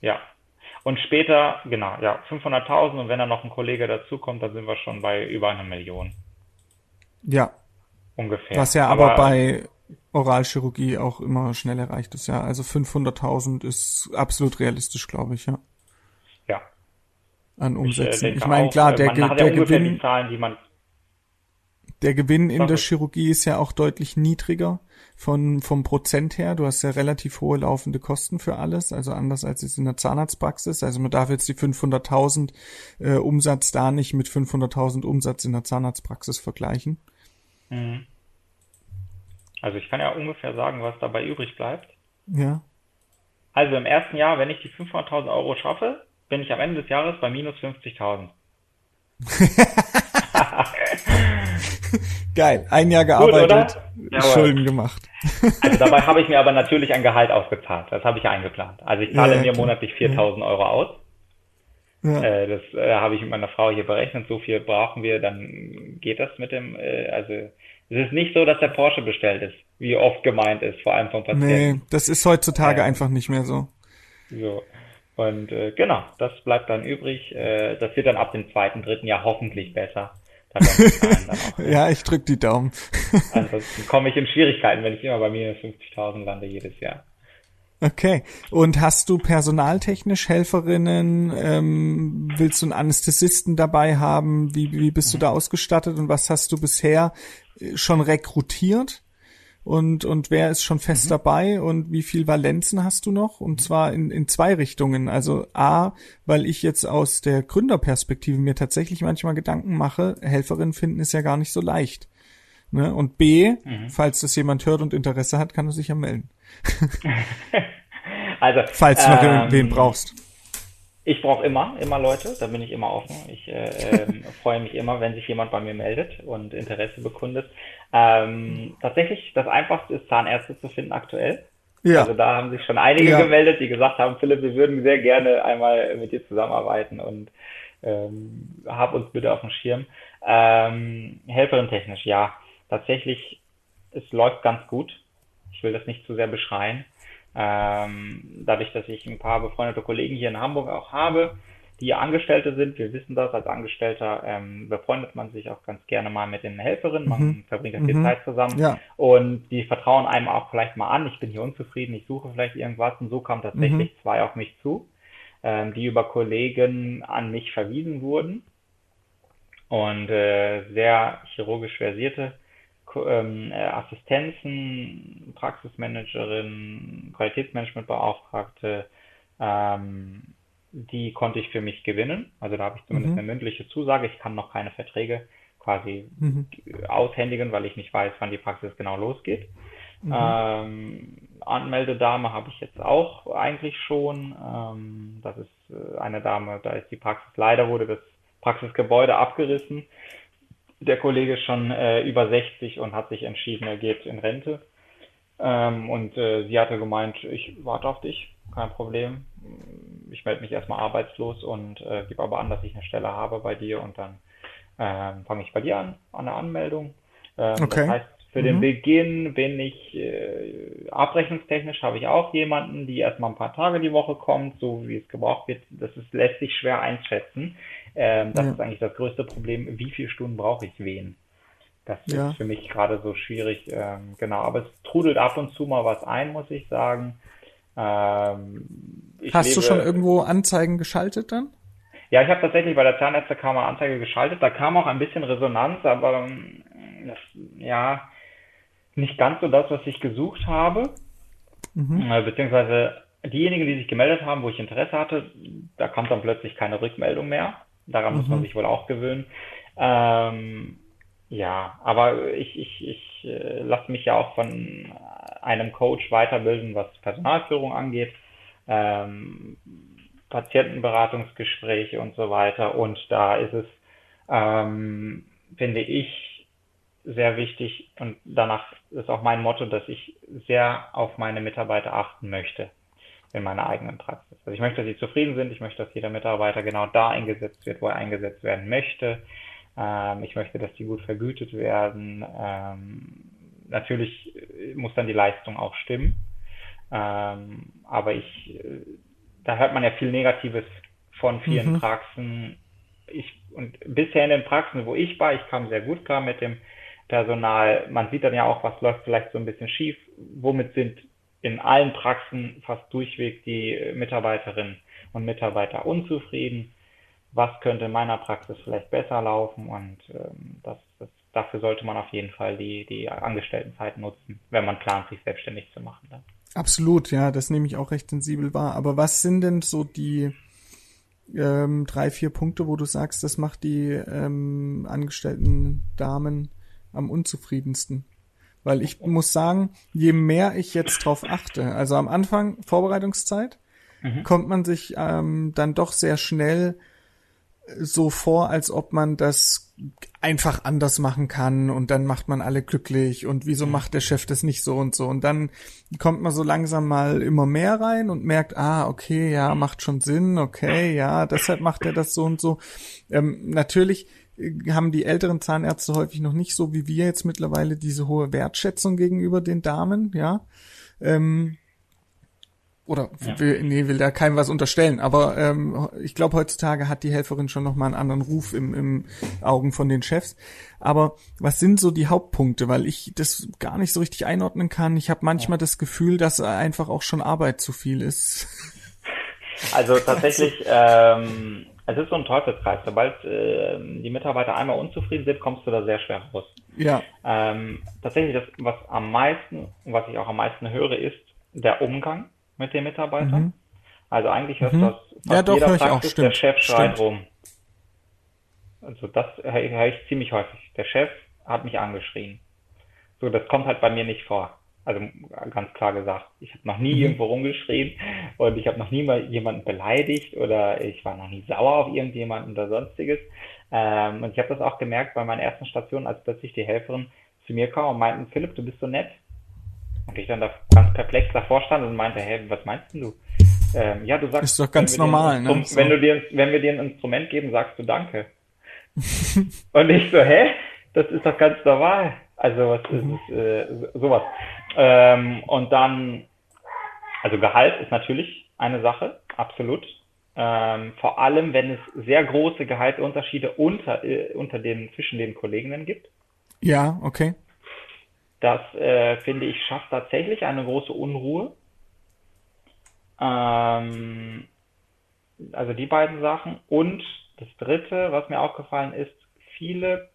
Ja. Und später, genau, ja, 500.000 und wenn dann noch ein Kollege dazukommt, dann sind wir schon bei über einer Million. Ja. Ungefähr. Was ja aber, aber bei Oralchirurgie auch immer schnell erreicht ist, ja. Also 500.000 ist absolut realistisch, glaube ich, ja. Ja. An Umsätzen. Ich, äh, ich meine, klar, der, der, der Gewinn, Zahlen, man, der Gewinn in der Chirurgie ist ja auch deutlich niedriger von, vom Prozent her. Du hast ja relativ hohe laufende Kosten für alles, also anders als jetzt in der Zahnarztpraxis. Also man darf jetzt die 500.000 äh, Umsatz da nicht mit 500.000 Umsatz in der Zahnarztpraxis vergleichen. Mhm. Also ich kann ja ungefähr sagen, was dabei übrig bleibt. Ja. Also im ersten Jahr, wenn ich die 500.000 Euro schaffe, bin ich am Ende des Jahres bei minus 50.000. (laughs) (laughs) Geil, ein Jahr gearbeitet, Gut, Schulden gemacht. also dabei (laughs) habe ich mir aber natürlich ein Gehalt ausgezahlt. Das habe ich ja eingeplant. Also ich zahle ja, mir monatlich 4.000 Euro aus. Ja. Äh, das äh, habe ich mit meiner Frau hier berechnet. So viel brauchen wir, dann geht das mit dem. Äh, also es ist nicht so, dass der Porsche bestellt ist, wie oft gemeint ist, vor allem vom Patienten. Nee, das ist heutzutage einfach nicht mehr so. So. Und äh, genau, das bleibt dann übrig. Äh, das wird dann ab dem zweiten, dritten Jahr hoffentlich besser. Ja, (laughs) ich drück die Daumen. (laughs) Ansonsten komme ich in Schwierigkeiten, wenn ich immer bei minus 50.000 lande jedes Jahr. Okay. Und hast du personaltechnisch Helferinnen? Ähm, willst du einen Anästhesisten dabei haben? Wie, wie bist du da ausgestattet und was hast du bisher schon rekrutiert? Und, und wer ist schon fest mhm. dabei und wie viel Valenzen hast du noch? Und zwar in, in zwei Richtungen. Also A, weil ich jetzt aus der Gründerperspektive mir tatsächlich manchmal Gedanken mache, Helferinnen finden ist ja gar nicht so leicht. Ne? Und B, mhm. falls das jemand hört und Interesse hat, kann er sich ja melden. (laughs) (laughs) also, falls du noch ähm, irgendwen brauchst. Ich brauche immer, immer Leute, da bin ich immer offen. Ich äh, äh, (laughs) freue mich immer, wenn sich jemand bei mir meldet und Interesse bekundet. Ähm, tatsächlich, das Einfachste ist, Zahnärzte zu finden aktuell. Ja. Also da haben sich schon einige ja. gemeldet, die gesagt haben, Philipp, wir würden sehr gerne einmal mit dir zusammenarbeiten und ähm, hab uns bitte auf dem Schirm. Ähm, Helferin technisch, ja. Tatsächlich, es läuft ganz gut. Ich will das nicht zu sehr beschreien. Ähm, dadurch, dass ich ein paar befreundete Kollegen hier in Hamburg auch habe, die Angestellte sind, wir wissen das, als Angestellter ähm, befreundet man sich auch ganz gerne mal mit den Helferinnen, man mhm. verbringt ganz viel mhm. Zeit zusammen ja. und die vertrauen einem auch vielleicht mal an, ich bin hier unzufrieden, ich suche vielleicht irgendwas und so kamen tatsächlich mhm. zwei auf mich zu, ähm, die über Kollegen an mich verwiesen wurden und äh, sehr chirurgisch versierte ähm, äh, Assistenzen, Praxismanagerin, Qualitätsmanagementbeauftragte, ähm, die konnte ich für mich gewinnen. Also da habe ich zumindest mhm. eine mündliche Zusage. Ich kann noch keine Verträge quasi mhm. aushändigen, weil ich nicht weiß, wann die Praxis genau losgeht. Mhm. Ähm, Anmeldedame habe ich jetzt auch eigentlich schon. Ähm, das ist äh, eine Dame, da ist die Praxis leider wurde das Praxisgebäude abgerissen der Kollege ist schon äh, über 60 und hat sich entschieden, er geht in Rente. Ähm, und äh, sie hatte gemeint, ich warte auf dich, kein Problem. Ich melde mich erstmal arbeitslos und äh, gebe aber an, dass ich eine Stelle habe bei dir und dann äh, fange ich bei dir an, an der Anmeldung. Ähm, okay. Das heißt, für mhm. den Beginn bin ich äh, abrechnungstechnisch habe ich auch jemanden, die erstmal ein paar Tage die Woche kommt, so wie es gebraucht wird. Das ist, lässt sich schwer einschätzen. Ähm, das ja. ist eigentlich das größte Problem. Wie viele Stunden brauche ich wen? Das ja. ist für mich gerade so schwierig. Ähm, genau, aber es trudelt ab und zu mal was ein, muss ich sagen. Ähm, ich Hast lebe, du schon irgendwo Anzeigen geschaltet dann? Ja, ich habe tatsächlich bei der Zahnärztekammer Anzeige geschaltet. Da kam auch ein bisschen Resonanz, aber ähm, das, ja, nicht ganz so das, was ich gesucht habe. Mhm. Äh, beziehungsweise diejenigen, die sich gemeldet haben, wo ich Interesse hatte, da kam dann plötzlich keine Rückmeldung mehr. Daran mhm. muss man mhm. sich wohl auch gewöhnen. Ähm, ja, aber ich, ich, ich äh, lasse mich ja auch von einem Coach weiterbilden, was Personalführung angeht, ähm, Patientenberatungsgespräche und so weiter. Und da ist es, ähm, finde ich, sehr wichtig und danach ist auch mein Motto, dass ich sehr auf meine Mitarbeiter achten möchte in meiner eigenen Praxis. Also ich möchte, dass sie zufrieden sind, ich möchte, dass jeder Mitarbeiter genau da eingesetzt wird, wo er eingesetzt werden möchte. Ähm, ich möchte, dass die gut vergütet werden. Ähm, natürlich muss dann die Leistung auch stimmen. Ähm, aber ich, äh, da hört man ja viel Negatives von vielen mhm. Praxen. Ich, und bisher in den Praxen, wo ich war, ich kam sehr gut klar mit dem Personal. Man sieht dann ja auch, was läuft vielleicht so ein bisschen schief. Womit sind in allen Praxen fast durchweg die Mitarbeiterinnen und Mitarbeiter unzufrieden? Was könnte in meiner Praxis vielleicht besser laufen? Und ähm, das, das, dafür sollte man auf jeden Fall die, die Angestelltenzeit nutzen, wenn man plant, sich selbstständig zu machen. Dann. Absolut, ja, das nehme ich auch recht sensibel wahr. Aber was sind denn so die ähm, drei, vier Punkte, wo du sagst, das macht die ähm, angestellten Damen am unzufriedensten? Weil ich muss sagen, je mehr ich jetzt drauf achte, also am Anfang Vorbereitungszeit, mhm. kommt man sich ähm, dann doch sehr schnell so vor, als ob man das einfach anders machen kann und dann macht man alle glücklich und wieso mhm. macht der Chef das nicht so und so und dann kommt man so langsam mal immer mehr rein und merkt, ah, okay, ja, macht schon Sinn, okay, ja, deshalb macht er das so und so. Ähm, natürlich äh, haben die älteren Zahnärzte häufig noch nicht so wie wir jetzt mittlerweile diese hohe Wertschätzung gegenüber den Damen, ja. Ähm, oder ja. will, nee, will da keinem was unterstellen, aber ähm, ich glaube, heutzutage hat die Helferin schon nochmal einen anderen Ruf im, im Augen von den Chefs. Aber was sind so die Hauptpunkte? Weil ich das gar nicht so richtig einordnen kann. Ich habe manchmal ja. das Gefühl, dass einfach auch schon Arbeit zu viel ist. Also tatsächlich, ähm, es ist so ein Teufelskreis. Sobald äh, die Mitarbeiter einmal unzufrieden sind, kommst du da sehr schwer raus. Ja. Ähm, tatsächlich, das, was am meisten, was ich auch am meisten höre, ist der Umgang mit den Mitarbeitern. Mhm. Also eigentlich hörst mhm. du das ja, doch, jeder ich auch. Stimmt. der Chef schreit Stimmt. rum. Also das höre hör ich ziemlich häufig. Der Chef hat mich angeschrien. So, das kommt halt bei mir nicht vor. Also ganz klar gesagt, ich habe noch nie mhm. irgendwo rumgeschrien und ich habe noch nie mal jemanden beleidigt oder ich war noch nie sauer auf irgendjemanden oder sonstiges. Ähm, und ich habe das auch gemerkt bei meiner ersten Station, als plötzlich die Helferin zu mir kam und meinten, Philipp, du bist so nett. Und ich dann da ganz perplex davor stand und meinte, hey, was meinst du? Ähm, ja, du sagst. Ist doch ganz normal, ne? So. Wenn du dir, wenn wir dir ein Instrument geben, sagst du Danke. und ich so, hä? Das ist doch ganz normal. Also was ist mhm. äh, sowas. Ähm, und dann, also Gehalt ist natürlich eine Sache, absolut. Ähm, vor allem, wenn es sehr große Gehaltsunterschiede unter, äh, unter den, zwischen den Kolleginnen gibt. Ja, okay. Das, äh, finde ich, schafft tatsächlich eine große Unruhe. Ähm, also die beiden Sachen. Und das Dritte, was mir aufgefallen ist, viele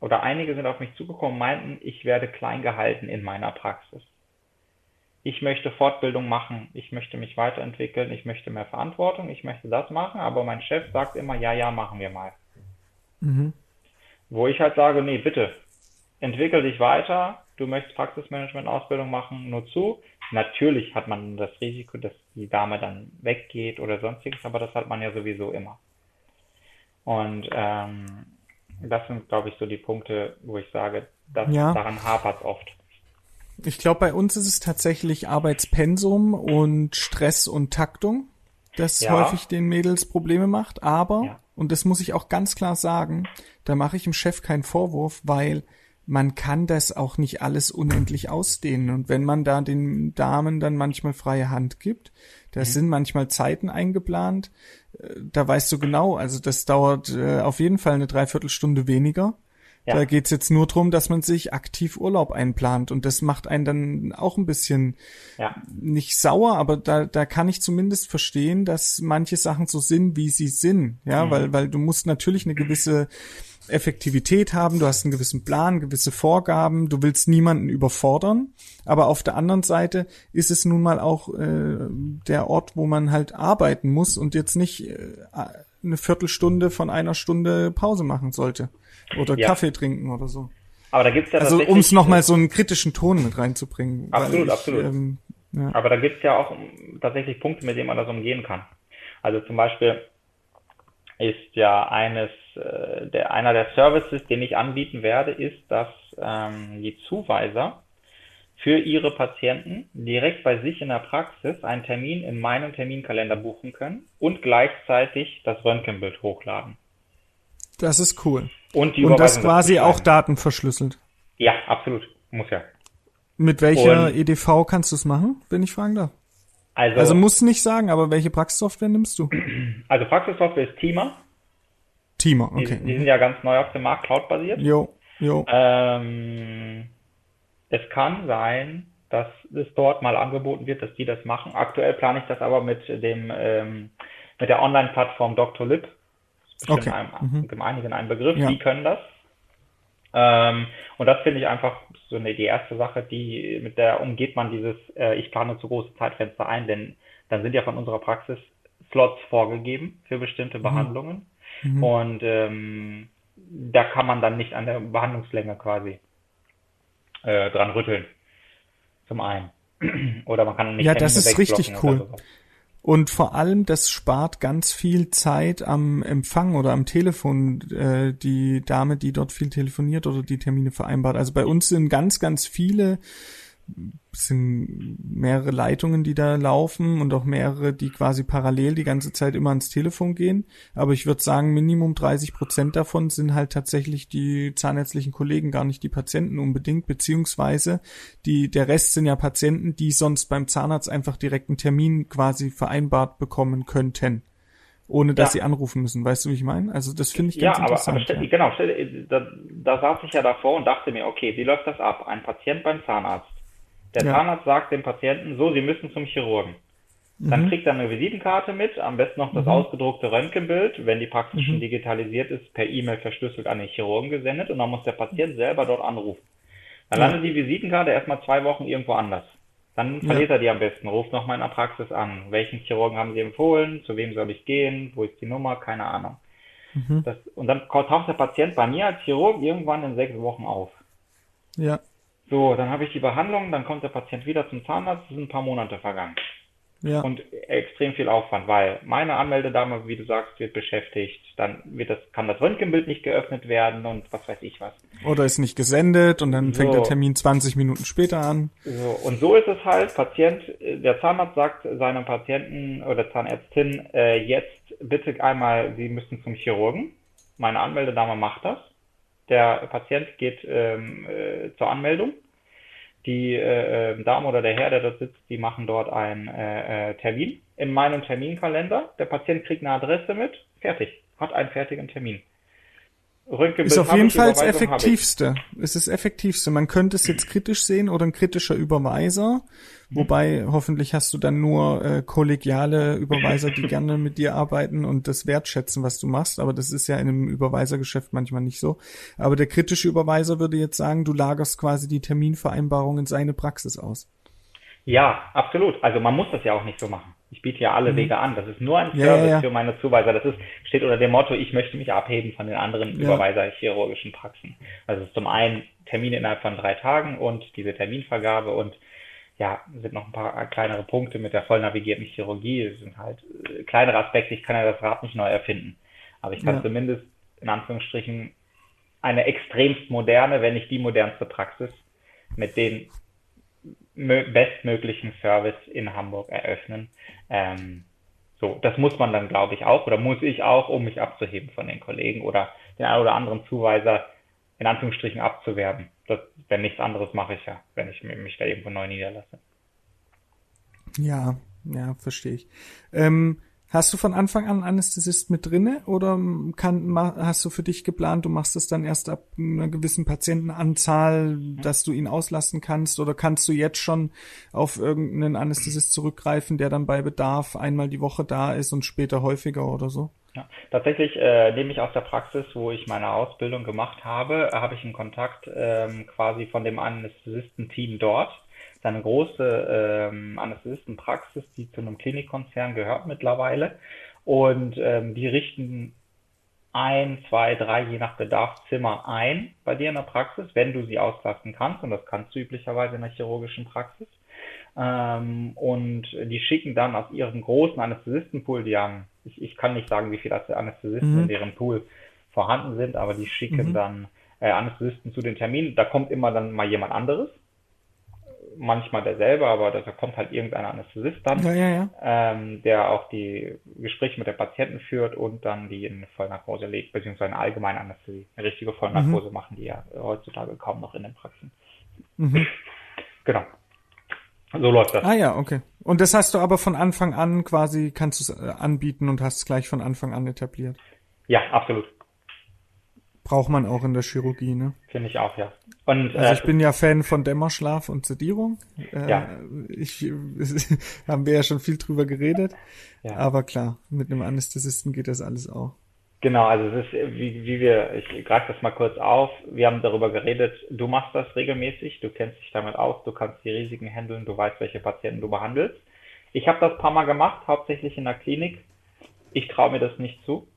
oder einige sind auf mich zugekommen und meinten, ich werde klein gehalten in meiner Praxis. Ich möchte Fortbildung machen, ich möchte mich weiterentwickeln, ich möchte mehr Verantwortung, ich möchte das machen, aber mein Chef sagt immer, ja, ja, machen wir mal. Mhm. Wo ich halt sage, nee, bitte, entwickel dich weiter, du möchtest Praxismanagement-Ausbildung machen, nur zu. Natürlich hat man das Risiko, dass die Dame dann weggeht oder sonstiges, aber das hat man ja sowieso immer. Und ähm, das sind, glaube ich, so die Punkte, wo ich sage, dass ja. daran hapert oft. Ich glaube, bei uns ist es tatsächlich Arbeitspensum und Stress und Taktung, das ja. häufig den Mädels Probleme macht. Aber, ja. und das muss ich auch ganz klar sagen, da mache ich dem Chef keinen Vorwurf, weil man kann das auch nicht alles unendlich ausdehnen. Und wenn man da den Damen dann manchmal freie Hand gibt, da mhm. sind manchmal Zeiten eingeplant, da weißt du genau, also das dauert äh, auf jeden Fall eine Dreiviertelstunde weniger. Ja. Da geht's jetzt nur drum, dass man sich aktiv Urlaub einplant und das macht einen dann auch ein bisschen ja. nicht sauer, aber da, da kann ich zumindest verstehen, dass manche Sachen so sind, wie sie sind, ja, mhm. weil, weil du musst natürlich eine gewisse Effektivität haben, du hast einen gewissen Plan, gewisse Vorgaben, du willst niemanden überfordern, aber auf der anderen Seite ist es nun mal auch äh, der Ort, wo man halt arbeiten muss und jetzt nicht äh, eine Viertelstunde von einer Stunde Pause machen sollte oder ja. Kaffee trinken oder so. Aber da gibt's ja also um es nochmal so einen kritischen Ton mit reinzubringen. Absolut, ich, absolut. Ähm, ja. Aber da gibt's ja auch tatsächlich Punkte, mit denen man das umgehen kann. Also zum Beispiel ist ja eines äh, der einer der Services, den ich anbieten werde, ist, dass ähm, die Zuweiser für ihre Patienten direkt bei sich in der Praxis einen Termin in meinem Terminkalender buchen können und gleichzeitig das Röntgenbild hochladen. Das ist cool. Und, die und das quasi auch Daten verschlüsselt. Ja, absolut. Muss ja. Mit welcher und, EDV kannst du es machen, wenn ich fragen darf? Also, also musst nicht sagen, aber welche Praxissoftware nimmst du? (clears throat) Also Praxissoftware ist Teamer. Teamer, okay. Die, die, sind ja ganz neu auf dem Markt, Cloud-basiert. Jo. Ähm, es kann sein, dass es dort mal angeboten wird, dass die das machen. Aktuell plane ich das aber mit dem ähm, mit der Online-Plattform Dr. Lip. Okay. Einem, mhm. einigen ein Begriff. Ja. Die können das. Ähm, und das finde ich einfach so eine, die erste Sache, die mit der umgeht man dieses äh, ich plane zu große Zeitfenster ein, denn dann sind ja von unserer Praxis Slots vorgegeben für bestimmte mhm. Behandlungen. Mhm. Und ähm, da kann man dann nicht an der Behandlungslänge quasi äh, dran rütteln. Zum einen. (clears throat) Oder man kann nicht Ja, das ist richtig cool. Und vor allem, das spart ganz viel Zeit am Empfang oder am Telefon, äh, die Dame, die dort viel telefoniert oder die Termine vereinbart. Also bei uns sind ganz, ganz viele sind mehrere Leitungen, die da laufen und auch mehrere, die quasi parallel die ganze Zeit immer ans Telefon gehen. Aber ich würde sagen, Minimum 30 Prozent davon sind halt tatsächlich die zahnärztlichen Kollegen, gar nicht die Patienten unbedingt, beziehungsweise die, der Rest sind ja Patienten, die sonst beim Zahnarzt einfach direkt einen Termin quasi vereinbart bekommen könnten ohne dass ja. sie anrufen müssen. Weißt du, wie ich meine? Also das finde ich ganz ja, interessant. Aber, aber ja. genau, da, da saß ich ja davor und dachte mir, okay, wie läuft das ab? Ein Patient beim Zahnarzt der ja. Zahnarzt sagt dem Patienten, so, Sie müssen zum Chirurgen. Dann mhm. kriegt er eine Visitenkarte mit, am besten noch das mhm. ausgedruckte Röntgenbild, wenn die Praxis mhm. schon digitalisiert ist, per E-Mail verschlüsselt an den Chirurgen gesendet und dann muss der Patient selber dort anrufen. Dann landet die Visitenkarte erstmal zwei Wochen irgendwo anders. Dann verliert ja. er die am besten, ruft nochmal in der Praxis an. Welchen Chirurgen haben Sie empfohlen? Zu wem soll ich gehen? Wo ist die Nummer? Keine Ahnung. Mhm. Das, und dann taucht der Patient bei mir als Chirurg irgendwann in sechs Wochen auf. Ja. So, dann habe ich die Behandlung, dann kommt der Patient wieder zum Zahnarzt, es sind ein paar Monate vergangen. Ja. Und extrem viel Aufwand, weil meine Anmeldedame, wie du sagst, wird beschäftigt, dann wird das, kann das Röntgenbild nicht geöffnet werden und was weiß ich was. Oder ist nicht gesendet und dann fängt so. der Termin 20 Minuten später an. So, und so ist es halt, Patient, der Zahnarzt sagt seinem Patienten oder Zahnärztin, äh, jetzt bitte einmal, Sie müssen zum Chirurgen. Meine Anmeldedame macht das. Der Patient geht ähm, äh, zur Anmeldung. Die äh, äh, Dame oder der Herr, der dort sitzt, die machen dort einen äh, äh, Termin in meinem Terminkalender. Der Patient kriegt eine Adresse mit, fertig, hat einen fertigen Termin. Ist auf jeden Fall das Effektivste. Es ist das Effektivste. Man könnte es jetzt kritisch sehen oder ein kritischer Überweiser. Wobei hoffentlich hast du dann nur äh, kollegiale Überweiser, die gerne mit dir arbeiten und das wertschätzen, was du machst. Aber das ist ja in einem Überweisergeschäft manchmal nicht so. Aber der kritische Überweiser würde jetzt sagen, du lagerst quasi die Terminvereinbarung in seine Praxis aus. Ja, absolut. Also man muss das ja auch nicht so machen. Ich biete ja alle mhm. Wege an. Das ist nur ein Service ja, ja. für meine Zuweiser. Das ist, steht unter dem Motto, ich möchte mich abheben von den anderen ja. Überweiser-chirurgischen Praxen. Also es ist zum einen Termine innerhalb von drei Tagen und diese Terminvergabe und ja, sind noch ein paar kleinere Punkte mit der voll navigierten Chirurgie. Es sind halt äh, kleinere Aspekte. Ich kann ja das Rad nicht neu erfinden. Aber ich kann ja. zumindest in Anführungsstrichen eine extremst moderne, wenn nicht die modernste Praxis mit den bestmöglichen Service in Hamburg eröffnen. Ähm, so, das muss man dann, glaube ich, auch oder muss ich auch, um mich abzuheben von den Kollegen oder den einen oder anderen Zuweiser in Anführungsstrichen abzuwerben. Das, wenn nichts anderes mache ich ja, wenn ich mich da irgendwo neu niederlasse. Ja, ja, verstehe ich. Ähm, Hast du von Anfang an Anästhesist mit drinne oder kann, hast du für dich geplant, du machst es dann erst ab einer gewissen Patientenanzahl, dass du ihn auslassen kannst? Oder kannst du jetzt schon auf irgendeinen Anästhesist zurückgreifen, der dann bei Bedarf einmal die Woche da ist und später häufiger oder so? Ja, tatsächlich äh, nehme ich aus der Praxis, wo ich meine Ausbildung gemacht habe, habe ich einen Kontakt ähm, quasi von dem Anästhesisten-Team dort eine große ähm, Anästhesistenpraxis, die zu einem Klinikkonzern gehört mittlerweile. Und ähm, die richten ein, zwei, drei, je nach Bedarf Zimmer ein bei dir in der Praxis, wenn du sie auslasten kannst. Und das kannst du üblicherweise in der chirurgischen Praxis. Ähm, und die schicken dann aus ihrem großen Anästhesistenpool, die haben, ich, ich kann nicht sagen, wie viele Anästhesisten mhm. in deren Pool vorhanden sind, aber die schicken mhm. dann äh, Anästhesisten zu den Terminen. Da kommt immer dann mal jemand anderes manchmal derselbe, aber da kommt halt irgendein Anästhesist dann, ja, ja, ja. Ähm, der auch die Gespräche mit der Patienten führt und dann die in Vollnarkose legt, beziehungsweise eine allgemeine Anästhesie. Eine richtige Vollnarkose mhm. machen die ja heutzutage kaum noch in den Praxen. Mhm. Genau. So läuft das. Ah ja, okay. Und das hast du aber von Anfang an quasi, kannst du es äh, anbieten und hast es gleich von Anfang an etabliert? Ja, absolut. Braucht man auch in der Chirurgie, ne? Finde ich auch, ja. Und, also ich äh, bin ja Fan von Dämmerschlaf und Sedierung. Äh, ja. Ich (laughs) haben wir ja schon viel drüber geredet. Ja. Aber klar, mit einem Anästhesisten geht das alles auch. Genau, also es ist, wie, wie wir, ich greife das mal kurz auf, wir haben darüber geredet, du machst das regelmäßig, du kennst dich damit aus, du kannst die Risiken handeln, du weißt, welche Patienten du behandelst. Ich habe das ein paar Mal gemacht, hauptsächlich in der Klinik. Ich traue mir das nicht zu,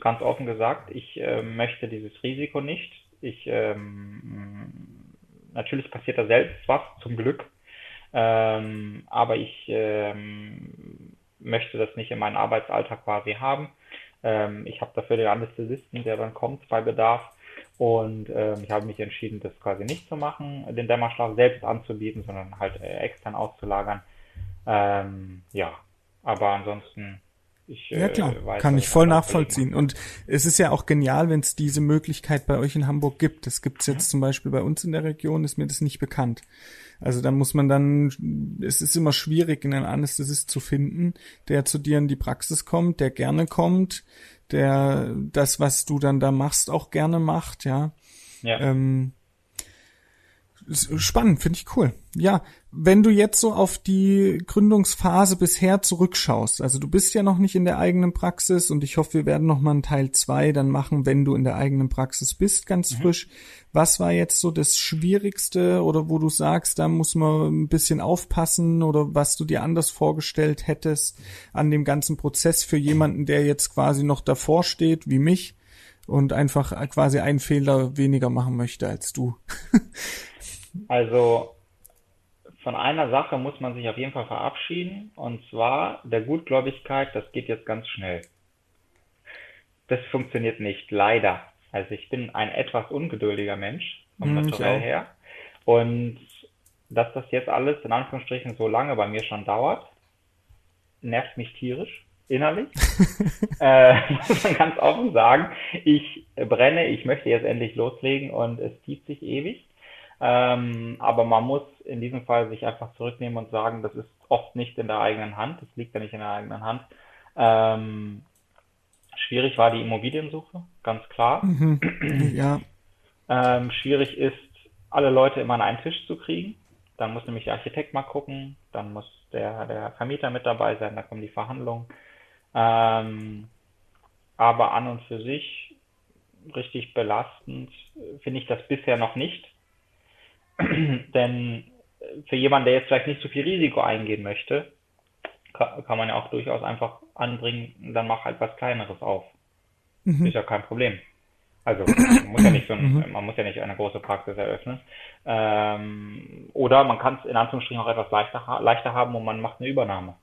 ganz offen gesagt. Ich äh, möchte dieses Risiko nicht. Ich, ähm, natürlich passiert da selbst was, zum Glück. Ähm, aber ich ähm, möchte das nicht in meinen Arbeitsalltag quasi haben. Ähm, ich habe dafür den Anästhesisten, der dann kommt bei Bedarf. Und ähm, ich habe mich entschieden, das quasi nicht zu machen, den Dämmerschlaf selbst anzubieten, sondern halt äh, extern auszulagern. Ähm, ja, aber ansonsten ich, ja klar, äh, weiß, kann ich voll nachvollziehen. Und es ist ja auch genial, wenn es diese Möglichkeit bei euch in Hamburg gibt. Das gibt's jetzt mhm. zum Beispiel bei uns in der Region, ist mir das nicht bekannt. Also da muss man dann, es ist immer schwierig, einen Anästhesist zu finden, der zu dir in die Praxis kommt, der gerne kommt, der das, was du dann da machst, auch gerne macht, ja. ja. Ähm, spannend, finde ich cool. Ja, wenn du jetzt so auf die Gründungsphase bisher zurückschaust, also du bist ja noch nicht in der eigenen Praxis und ich hoffe, wir werden noch mal einen Teil zwei dann machen, wenn du in der eigenen Praxis bist, ganz mhm. frisch. Was war jetzt so das Schwierigste oder wo du sagst, da muss man ein bisschen aufpassen oder was du dir anders vorgestellt hättest an dem ganzen Prozess für jemanden, der jetzt quasi noch davor steht, wie mich und einfach quasi einen Fehler weniger machen möchte als du? (laughs) Also von einer Sache muss man sich auf jeden Fall verabschieden, und zwar der Gutgläubigkeit, das geht jetzt ganz schnell. Das funktioniert nicht, leider. Also ich bin ein etwas ungeduldiger Mensch, vom mm, Naturell her. Und dass das jetzt alles in Anführungsstrichen so lange bei mir schon dauert, nervt mich tierisch, innerlich. (laughs) äh, (laughs) muss man ganz offen sagen. Ich brenne, ich möchte jetzt endlich loslegen und es zieht sich ewig. Ähm, aber man muss in diesem Fall sich einfach zurücknehmen und sagen, das ist oft nicht in der eigenen Hand, das liegt ja nicht in der eigenen Hand. Ähm, schwierig war die Immobiliensuche, ganz klar. Mhm. Ja. Ähm, schwierig ist, alle Leute immer an einen Tisch zu kriegen. Dann muss nämlich der Architekt mal gucken, dann muss der, der Vermieter mit dabei sein, dann kommen die Verhandlungen. Ähm, aber an und für sich richtig belastend finde ich das bisher noch nicht. (clears throat) Denn für jemanden, der jetzt vielleicht nicht so viel Risiko eingehen möchte, kann, kann man ja auch durchaus einfach anbringen, dann mach halt was Kleineres auf. Mhm. Ist ja kein Problem. Also man (clears throat) muss ja nicht so ein, mhm. man muss ja nicht eine große Praxis eröffnen. Ähm, oder man kann es in Anführungsstrichen auch etwas leichter, leichter haben und man macht eine Übernahme.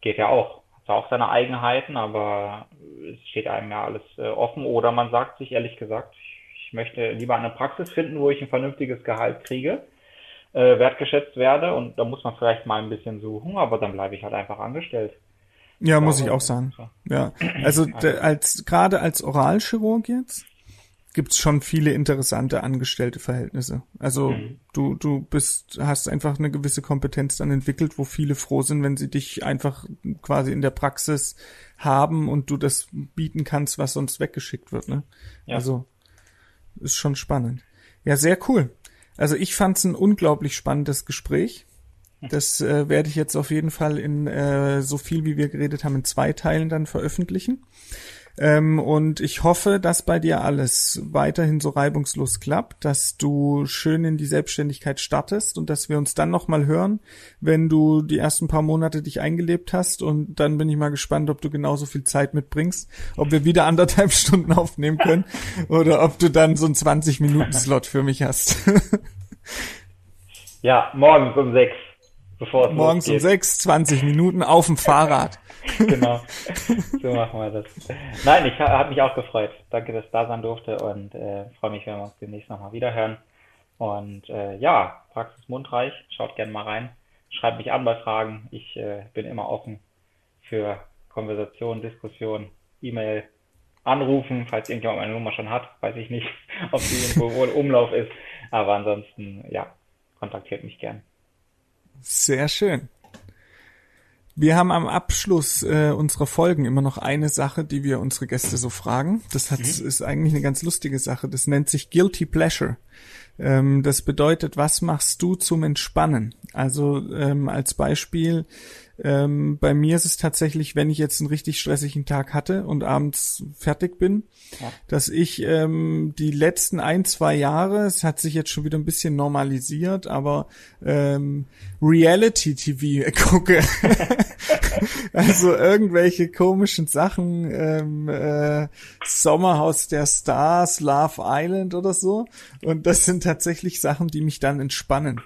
Geht ja auch. Hat auch seine Eigenheiten, aber es steht einem ja alles äh, offen. Oder man sagt sich ehrlich gesagt, ich möchte lieber eine Praxis finden, wo ich ein vernünftiges Gehalt kriege, äh, wertgeschätzt werde und da muss man vielleicht mal ein bisschen suchen, aber dann bleibe ich halt einfach angestellt. Ja, muss ich auch sagen. Ja, also als gerade als Oralchirurg jetzt gibt's schon viele interessante angestellte Verhältnisse. Also mhm. du du bist hast einfach eine gewisse Kompetenz dann entwickelt, wo viele froh sind, wenn sie dich einfach quasi in der Praxis haben und du das bieten kannst, was sonst weggeschickt wird. Ne? Ja. Also ist schon spannend. Ja, sehr cool. Also ich fand es ein unglaublich spannendes Gespräch. Das äh, werde ich jetzt auf jeden Fall in äh, so viel, wie wir geredet haben, in zwei Teilen dann veröffentlichen. Ähm, und ich hoffe, dass bei dir alles weiterhin so reibungslos klappt, dass du schön in die Selbstständigkeit startest und dass wir uns dann nochmal hören, wenn du die ersten paar Monate dich eingelebt hast. Und dann bin ich mal gespannt, ob du genauso viel Zeit mitbringst, ob wir wieder anderthalb (laughs) Stunden aufnehmen können oder ob du dann so einen 20-Minuten-Slot für mich hast. (laughs) ja, morgens um sechs. Bevor es Morgens losgeht. um sechs, 20 Minuten auf dem Fahrrad. (laughs) genau, so machen wir das. Nein, ich habe mich auch gefreut. Danke, dass ich da sein durfte und äh, freue mich, wenn wir uns demnächst nochmal wiederhören. Und äh, ja, Praxis Mundreich, schaut gerne mal rein. Schreibt mich an bei Fragen. Ich äh, bin immer offen für Konversation, Diskussion, E-Mail, anrufen, falls irgendjemand meine Nummer schon hat. Weiß ich nicht, (laughs) ob die irgendwo wohl Umlauf ist. Aber ansonsten, ja, kontaktiert mich gern. Sehr schön. Wir haben am Abschluss äh, unserer Folgen immer noch eine Sache, die wir unsere Gäste so fragen. Das hat, mhm. ist eigentlich eine ganz lustige Sache. Das nennt sich Guilty Pleasure. Ähm, das bedeutet, was machst du zum Entspannen? Also ähm, als Beispiel, ähm, bei mir ist es tatsächlich, wenn ich jetzt einen richtig stressigen Tag hatte und abends fertig bin, ja. dass ich ähm, die letzten ein, zwei Jahre, es hat sich jetzt schon wieder ein bisschen normalisiert, aber ähm, Reality-TV (laughs) gucke. (laughs) also irgendwelche komischen Sachen, ähm, äh, Sommerhaus der Stars, Love Island oder so. Und das sind tatsächlich Sachen, die mich dann entspannen.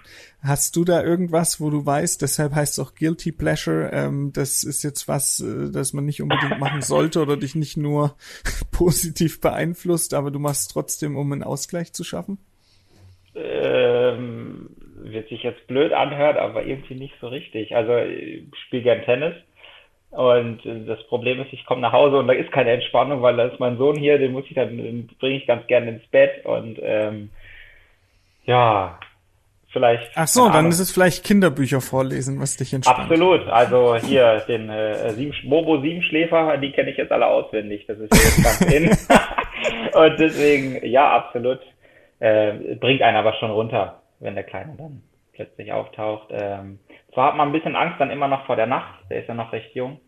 Hast du da irgendwas, wo du weißt, deshalb heißt es auch Guilty Pleasure, ähm, das ist jetzt was, äh, das man nicht unbedingt machen sollte oder dich nicht nur (laughs) positiv beeinflusst, aber du machst trotzdem, um einen Ausgleich zu schaffen? Ähm, wird sich jetzt blöd anhört, aber irgendwie nicht so richtig. Also ich spiele gern Tennis und das Problem ist, ich komme nach Hause und da ist keine Entspannung, weil da ist mein Sohn hier, den muss ich dann, bringe ich ganz gerne ins Bett und ähm, ja, vielleicht. Ach so, dann ist es vielleicht Kinderbücher vorlesen, was dich entspannt. Absolut. Also hier den äh, sieben, Bobo Siebenschläfer, die kenne ich jetzt alle auswendig. Das ist jetzt ganz (laughs) in. (laughs) Und deswegen, ja, absolut. Äh, bringt einen aber schon runter, wenn der Kleine dann plötzlich auftaucht. Ähm, zwar hat man ein bisschen Angst dann immer noch vor der Nacht, der ist ja noch recht jung.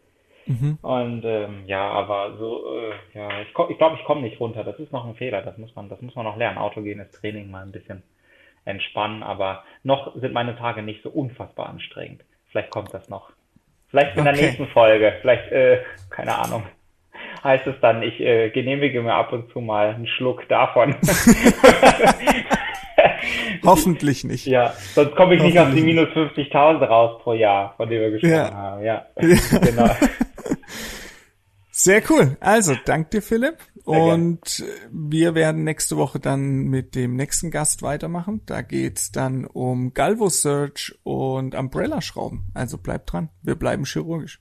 Mhm. Und ähm, ja, aber so, äh, ja, ich glaube, ich, glaub, ich komme nicht runter. Das ist noch ein Fehler. Das muss man, das muss man noch lernen. Autogenes Training mal ein bisschen entspannen, aber noch sind meine Tage nicht so unfassbar anstrengend. Vielleicht kommt das noch. Vielleicht in der nächsten Folge, vielleicht, äh, keine Ahnung. Heißt es dann, ich äh, genehmige mir ab und zu mal einen Schluck davon. (laughs) Hoffentlich nicht. Ja, sonst komme ich nicht auf die minus 50.000 raus pro Jahr, von dem wir gesprochen ja. haben. Ja, (laughs) genau. (laughs) Sehr cool. Also, dank dir, Philipp und wir werden nächste Woche dann mit dem nächsten Gast weitermachen. Da geht's dann um Galvo Search und Umbrella-Schrauben. Also bleibt dran, wir bleiben chirurgisch.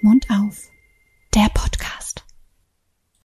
Mund auf.